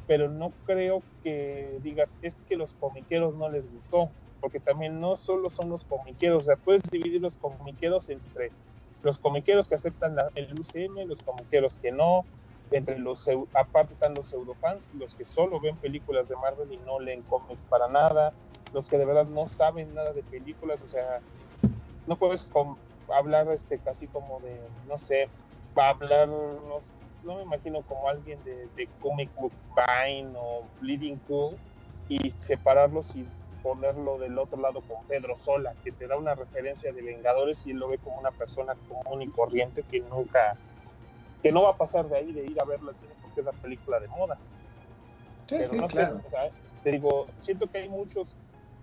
pero no creo que digas, es que los comiqueros no les gustó. Porque también no solo son los comiqueros, o sea, puedes dividir los comiqueros entre los comiqueros que aceptan la- el UCM, los comiqueros que no, entre los aparte están los pseudofans, los que solo ven películas de Marvel y no leen cómics para nada, los que de verdad no saben nada de películas, o sea, no puedes hablar este casi como de, no sé, va hablar, no, no me imagino como alguien de, de Comic Book Vine o Bleeding Cool y separarlos y ponerlo del otro lado con Pedro Sola, que te da una referencia de Vengadores y él lo ve como una persona común y corriente que nunca, que no va a pasar de ahí de ir a verla al cine porque es la película de moda. Sí, Pero sí, no sé, claro. o sea, te digo, siento que hay muchos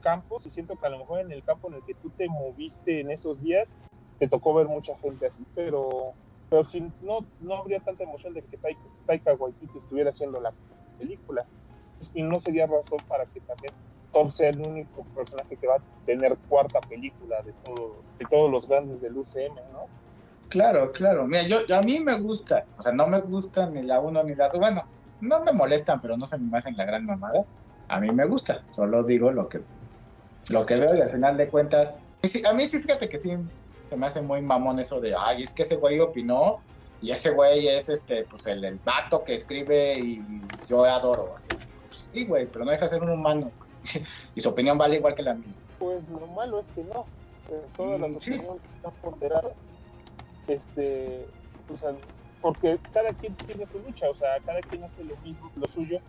campos y siento que a lo mejor en el campo en el que tú te moviste en esos días, te tocó ver mucha gente así, pero pero si no, no habría tanta emoción de que Taika, Taika Waititi estuviera haciendo la película. Y no sería razón para que también Thor sea el único personaje que va a tener cuarta película de, todo, de todos los grandes del UCM, ¿no? Claro, claro. Mira, yo, a mí me gusta. O sea, no me gusta ni la uno ni la dos. Bueno, no me molestan, pero no se me hacen la gran mamada. A mí me gusta. Solo digo lo que, lo que veo y al final de cuentas. a mí sí, fíjate que sí se me hace muy mamón eso de, ay, es que ese güey opinó y ese güey es este, pues el, el vato que escribe y yo adoro. Así. Sí, güey, pero no deja de ser un humano. y su opinión vale igual que la mía. Pues lo malo es que no. todas las Mm, sí. opiniones están ponderadas. Este, o sea, porque cada quien tiene su lucha, o sea, cada quien hace lo mismo, lo suyo,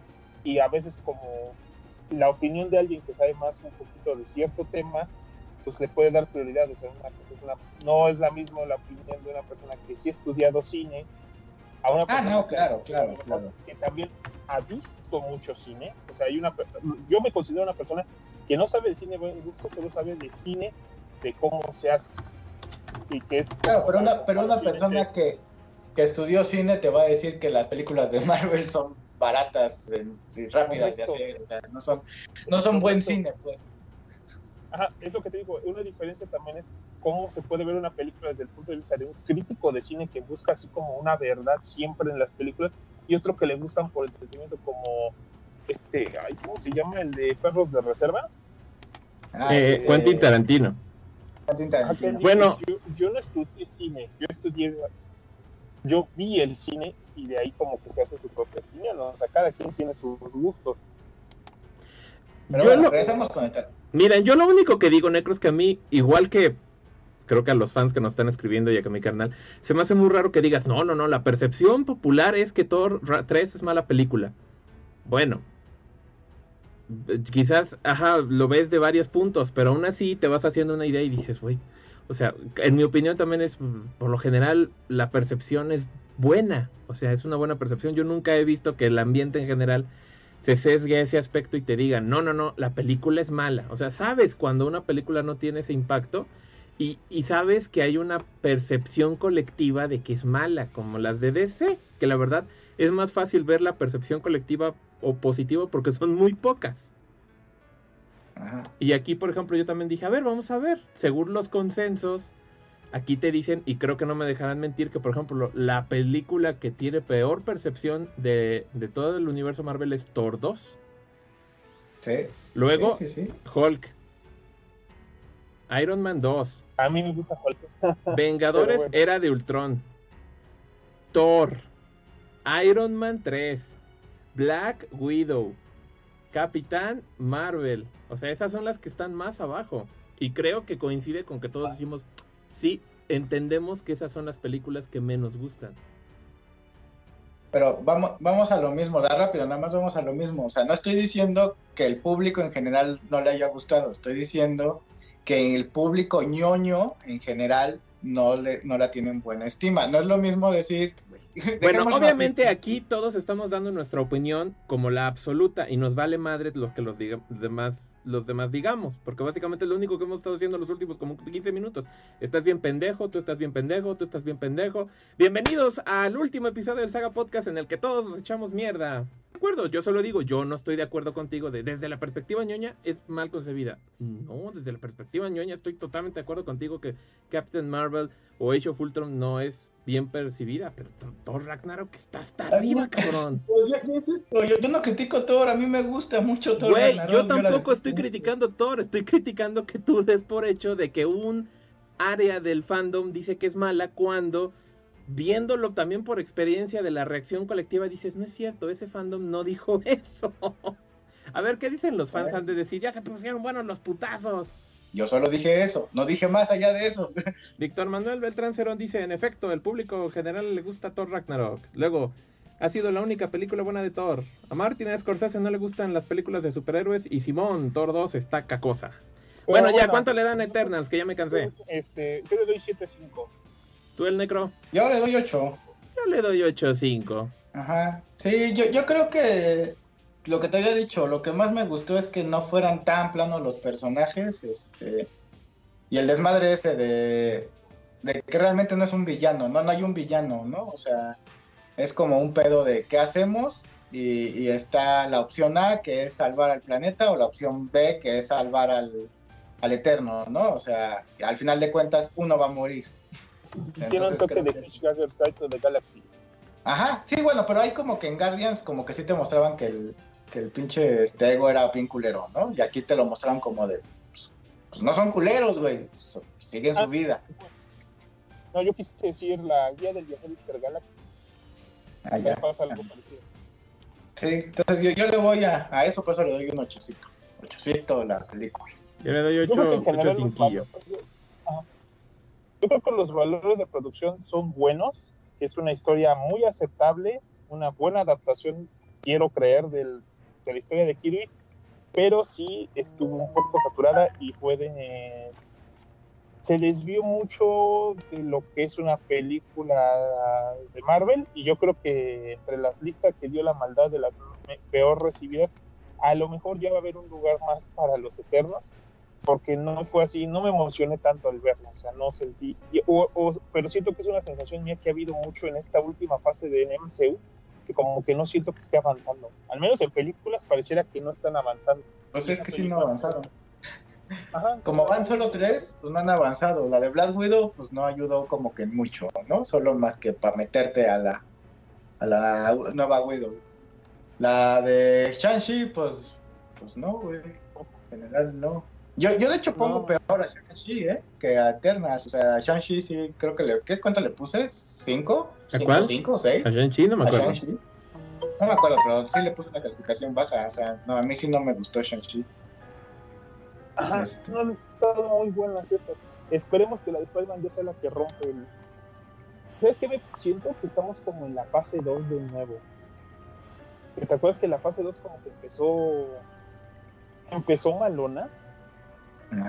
y a veces como la opinión de alguien que sabe más un poquito de cierto tema, pues le puede dar prioridad. O sea, una cosa es una, no es la misma la opinión de una persona que sí ha estudiado cine a una Ah, no, claro, claro, claro. que también ha visto mucho cine. O sea, hay una, yo me considero una persona que no sabe de cine buen gusto, solo sabe de cine, de cómo se hace. Y que es Claro, pero una, pero una persona que, que estudió cine te va a decir que las películas de Marvel son baratas y rápidas de hacer, o sea, no son, no son buen cine, pues. Ajá, es lo que te digo. Una diferencia también es cómo se puede ver una película desde el punto de vista de un crítico de cine que busca así como una verdad siempre en las películas y otro que le gustan por entretenimiento como este, ay, ¿cómo se llama? El de Perros de Reserva. Ah, Eh, este, Quentin Tarantino. Quentin Ah, Tarantino. Bueno. yo, yo no estudié cine, yo estudié, yo vi el cine y de ahí como que se hace su propia opinión, ¿no? o sea, cada quien tiene sus gustos. Pero Yo bueno, lo- regresamos con el tar- Miren, yo lo único que digo, Necro, es que a mí, igual que creo que a los fans que nos están escribiendo y a que mi carnal, se me hace muy raro que digas, no, no, no, la percepción popular es que Thor 3 es mala película. Bueno, quizás, ajá, lo ves de varios puntos, pero aún así te vas haciendo una idea y dices, güey, o sea, en mi opinión también es, por lo general, la percepción es buena, o sea, es una buena percepción. Yo nunca he visto que el ambiente en general se sesgue ese aspecto y te diga, no, no, no, la película es mala. O sea, sabes cuando una película no tiene ese impacto y, y sabes que hay una percepción colectiva de que es mala, como las de DC, que la verdad es más fácil ver la percepción colectiva o positiva porque son muy pocas. Y aquí, por ejemplo, yo también dije, a ver, vamos a ver, según los consensos, aquí te dicen, y creo que no me dejarán mentir, que por ejemplo, la película que tiene peor percepción de, todo el universo Marvel es Thor 2. Sí. Luego, Hulk. Iron Man 2. A mí me gusta. Vengadores Era de Ultron. Thor. Iron Man 3. Black Widow. Capitán Marvel. O sea, esas son las que están más abajo. Y creo que coincide con que todos decimos, sí, entendemos que esas son las películas que menos gustan. Pero vamos, vamos a lo mismo, da rápido, nada más vamos a lo mismo. O sea, no estoy diciendo que el público en general no le haya gustado, estoy diciendo que el público ñoño en general no, le, no la tienen buena estima. No es lo mismo decir, bueno, obviamente aquí todos estamos dando nuestra opinión como la absoluta y nos vale madre lo que los demás los demás digamos, porque básicamente es lo único que hemos estado haciendo los últimos como 15 minutos. Estás bien pendejo, tú estás bien pendejo, tú estás bien pendejo. Bienvenidos al último episodio del Saga Podcast en el que todos nos echamos mierda. Acuerdo, yo solo digo, yo no estoy de acuerdo contigo de desde la perspectiva ñoña es mal concebida. No, desde la perspectiva ñoña estoy totalmente de acuerdo contigo que Captain Marvel o Age of Ultron no es bien percibida, pero Thor Ragnarok está hasta arriba, cabrón. Yo, no critico Thor, a mí me gusta mucho Thor Güey, yo tampoco estoy criticando Thor, estoy criticando que tú des por hecho de que un área del fandom dice que es mala cuando viéndolo también por experiencia de la reacción colectiva dices, no es cierto, ese fandom no dijo eso. A ver, ¿qué dicen los fans antes de decir, ya se pusieron buenos los putazos? Yo solo dije eso, no dije más allá de eso. Víctor Manuel Beltrán Cerón dice, en efecto, el público general le gusta Thor Ragnarok. Luego, ha sido la única película buena de Thor. A Martin Scorsese no le gustan las películas de superhéroes y Simón, Thor 2 está cacosa. Bueno, ya, ¿cuánto le dan a Eternals? Que ya me cansé. Este, yo le doy 7-5. ¿Tú el necro? Yo le doy 8. Yo le doy 8-5. Ajá. Sí, yo, yo creo que lo que te había dicho, lo que más me gustó es que no fueran tan planos los personajes, este, y el desmadre ese de, de que realmente no es un villano, no, no hay un villano, ¿no? O sea, es como un pedo de qué hacemos y, está la opción A que es salvar al planeta o la opción B que es salvar al, al Eterno, ¿no? O sea, al final de cuentas uno va a morir. Tiene un toque de de Galaxy. Ajá, sí, bueno, pero hay como que en Guardians como que sí te mostraban que el, que el pinche este ego era bien culero, ¿no? Y aquí te lo mostraron como de, pues, pues no son culeros, güey, siguen su ah, vida. No, yo quise decir la guía del viajero intergaláctico. Ah, ya. Pasa algo parecido. Sí, entonces yo, yo le voy a, a eso, por eso le doy un ochocito. Ochocito la película. Yo le doy ocho, ocho cinquillo. Yo creo que los valores de producción son buenos, es una historia muy aceptable, una buena adaptación, quiero creer, del de la historia de Kirby, pero sí estuvo un poco saturada y fue de... se desvió mucho de lo que es una película de Marvel y yo creo que entre las listas que dio la maldad de las peor recibidas, a lo mejor ya va a haber un lugar más para los Eternos, porque no fue así, no me emocioné tanto al verlo, o sea, no sentí, pero siento que es una sensación mía que ha habido mucho en esta última fase de MCU, como que no siento que esté avanzando. Al menos en películas pareciera que no están avanzando. Pues es que sí no avanzaron. como van solo tres, pues no han avanzado. La de Black Widow, pues no ayudó como que mucho, ¿no? Solo más que para meterte a la, a la nueva Widow. La de Shang-Chi, pues, pues no, güey. En general no. Yo, yo de hecho pongo peor a Shang-Chi, ¿eh? Que a Eternals. O sea, a Shang-Chi sí creo que le... ¿Qué cuánto le puse? ¿Cinco? ¿A cuál? ¿Cinco o seis? A Shang-Chi no me acuerdo. No me acuerdo, pero sí le puse una calificación baja. O sea, no, a mí sí no me gustó Shang-Chi. Ajá, este. no ha estado muy buena, ¿cierto? esperemos que la de Spider-Man ya sea la que rompe el... ¿Sabes qué me siento? Que estamos como en la fase 2 de nuevo. ¿Te acuerdas que la fase 2 como que empezó... Empezó malona?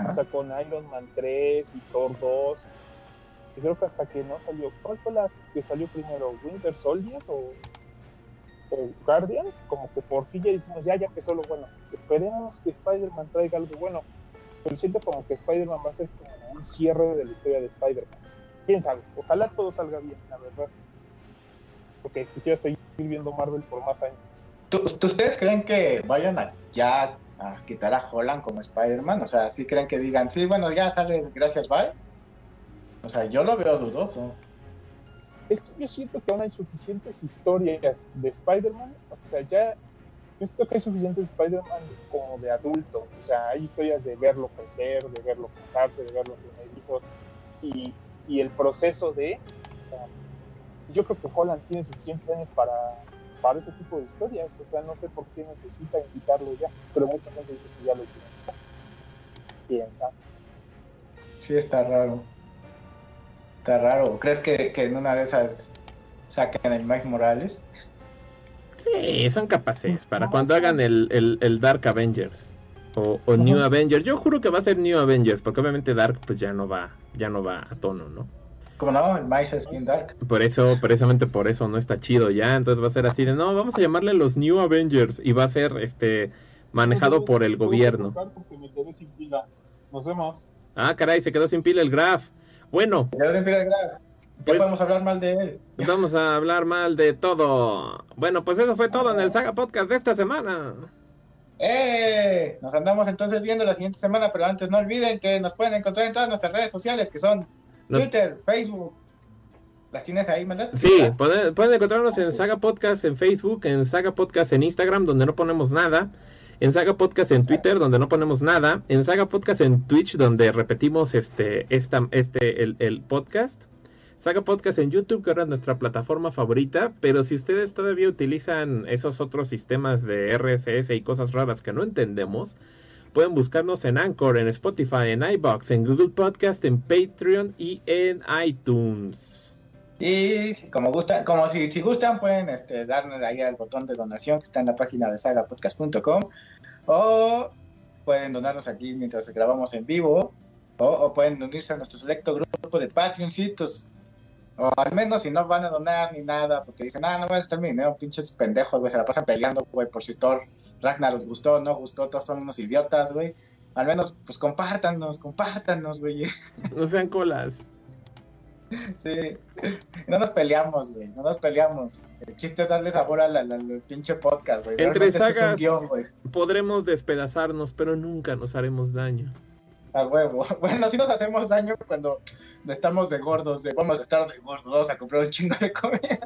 O sea, con Iron Man 3 y Thor 2. Y creo que hasta que no salió... ¿Cuál fue la que salió primero? ¿Winter Soldier o, o Guardians? Como que por fin ya dijimos, ya, ya que solo bueno. Esperemos que Spider-Man traiga algo bueno pero siento como que Spider-Man va a ser como un cierre de la historia de Spider-Man. Quién sabe, ojalá todo salga bien, la verdad. Porque quisiera seguir viendo Marvel por más años. ¿Ustedes creen que vayan a ya a quitar a Holland como Spider-Man? O sea, ¿sí creen que digan, sí, bueno, ya sale, gracias, bye? O sea, yo lo veo dudoso. Es que yo siento que aún hay suficientes historias de Spider-Man. O sea, ya esto que es suficiente Spider-Man como de adulto. O sea, hay historias de verlo crecer, de verlo casarse, de verlo tener hijos. Y, y el proceso de. yo creo que Holland tiene suficientes años para, para ese tipo de historias. O sea, no sé por qué necesita invitarlo ya. Pero mucha gente dice que ya lo tiene. Piensa. Sí, está raro. Está raro. ¿Crees que, que en una de esas saquen a Mike Morales? Sí, son capaces para cuando hagan el, el, Dark Avengers o, New Avengers. Yo juro que va a ser New Avengers, porque obviamente Dark pues ya no va, ya no va a tono, ¿no? Como no, el Mice es bien Dark. Por eso, precisamente por eso no está chido ya. Entonces va a ser así de no, vamos a llamarle los New Avengers y va a ser este manejado por el gobierno. Nos vemos. Ah, caray, se quedó sin pila el Graf. Bueno. Se quedó sin pila el Graf. Ya pues, podemos hablar mal de él. Vamos a hablar mal de todo. Bueno, pues eso fue todo en el Saga Podcast de esta semana. ¡Eh! Nos andamos entonces viendo la siguiente semana, pero antes no olviden que nos pueden encontrar en todas nuestras redes sociales, que son Twitter, Facebook. ¿Las tienes ahí, verdad? Sí, pueden, encontrarnos en Saga Podcast en Facebook, en Saga Podcast en Instagram, donde no ponemos nada, en Saga Podcast en Twitter, donde no ponemos nada, en Saga Podcast en Twitch, donde repetimos este, esta, este, el, el podcast Saga Podcast en YouTube, que ahora es nuestra plataforma favorita, pero si ustedes todavía utilizan esos otros sistemas de RSS y cosas raras que no entendemos, pueden buscarnos en Anchor, en Spotify, en iBox, en Google Podcast, en Patreon y en iTunes. Y como gustan, como si, gustan, pueden este, darle ahí al botón de donación que está en la página de sagapodcast.com o pueden donarnos aquí mientras grabamos en vivo o, pueden unirse a nuestro selecto grupo de Patreoncitos o al menos si no van a donar ni nada, porque dicen, ah, no voy a gastar mi dinero, pinches pendejos, güey, se la pasan peleando, güey, por si Thor Ragnar os gustó no gustó, todos son unos idiotas, güey. Al menos, pues compártanos, compártanos, güey. No sean colas. Sí, no nos peleamos, güey, no nos peleamos. El chiste es darle sabor al, pinche podcast, güey. Entre sagas podremos despedazarnos, pero nunca nos haremos daño. A huevo. Bueno, si nos hacemos daño cuando estamos de gordos, de vamos a estar de gordos, vamos a comprar un chingo de comida.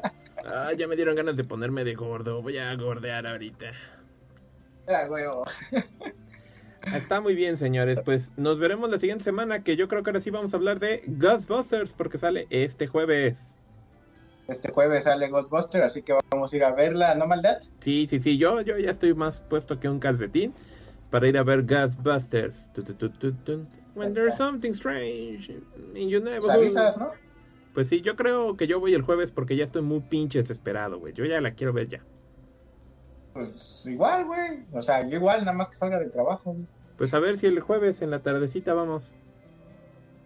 Ah, ya me dieron ganas de ponerme de gordo, voy a gordear ahorita. A huevo. Está muy bien, señores. Pues nos veremos la siguiente semana, que yo creo que ahora sí vamos a hablar de Ghostbusters, porque sale este jueves. Este jueves sale Ghostbusters, así que vamos a ir a verla, ¿no maldad? Sí, sí, sí, yo, yo ya estoy más puesto que un calcetín para ir a ver Ghostbusters. When there's something strange in your avisas, ¿no? Pues sí, yo creo que yo voy el jueves porque ya estoy muy pinche desesperado, güey. Yo ya la quiero ver ya. Pues igual, güey. O sea, yo igual, nada más que salga del trabajo. Pues a ver si el jueves en la tardecita vamos.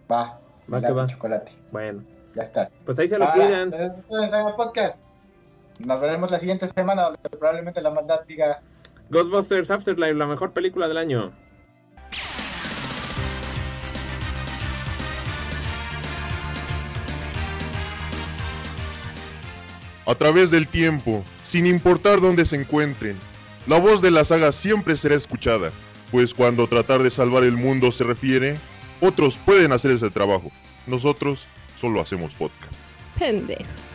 Va. Va que va. chocolate. Bueno. Ya está. Pues ahí se lo cuidan. podcast. Nos veremos la siguiente semana donde probablemente la maldad diga Ghostbusters Afterlife, la mejor película del año. A través del tiempo, sin importar dónde se encuentren, la voz de la saga siempre será escuchada, pues cuando tratar de salvar el mundo se refiere, otros pueden hacer ese trabajo. Nosotros solo hacemos podcast. Pendejo.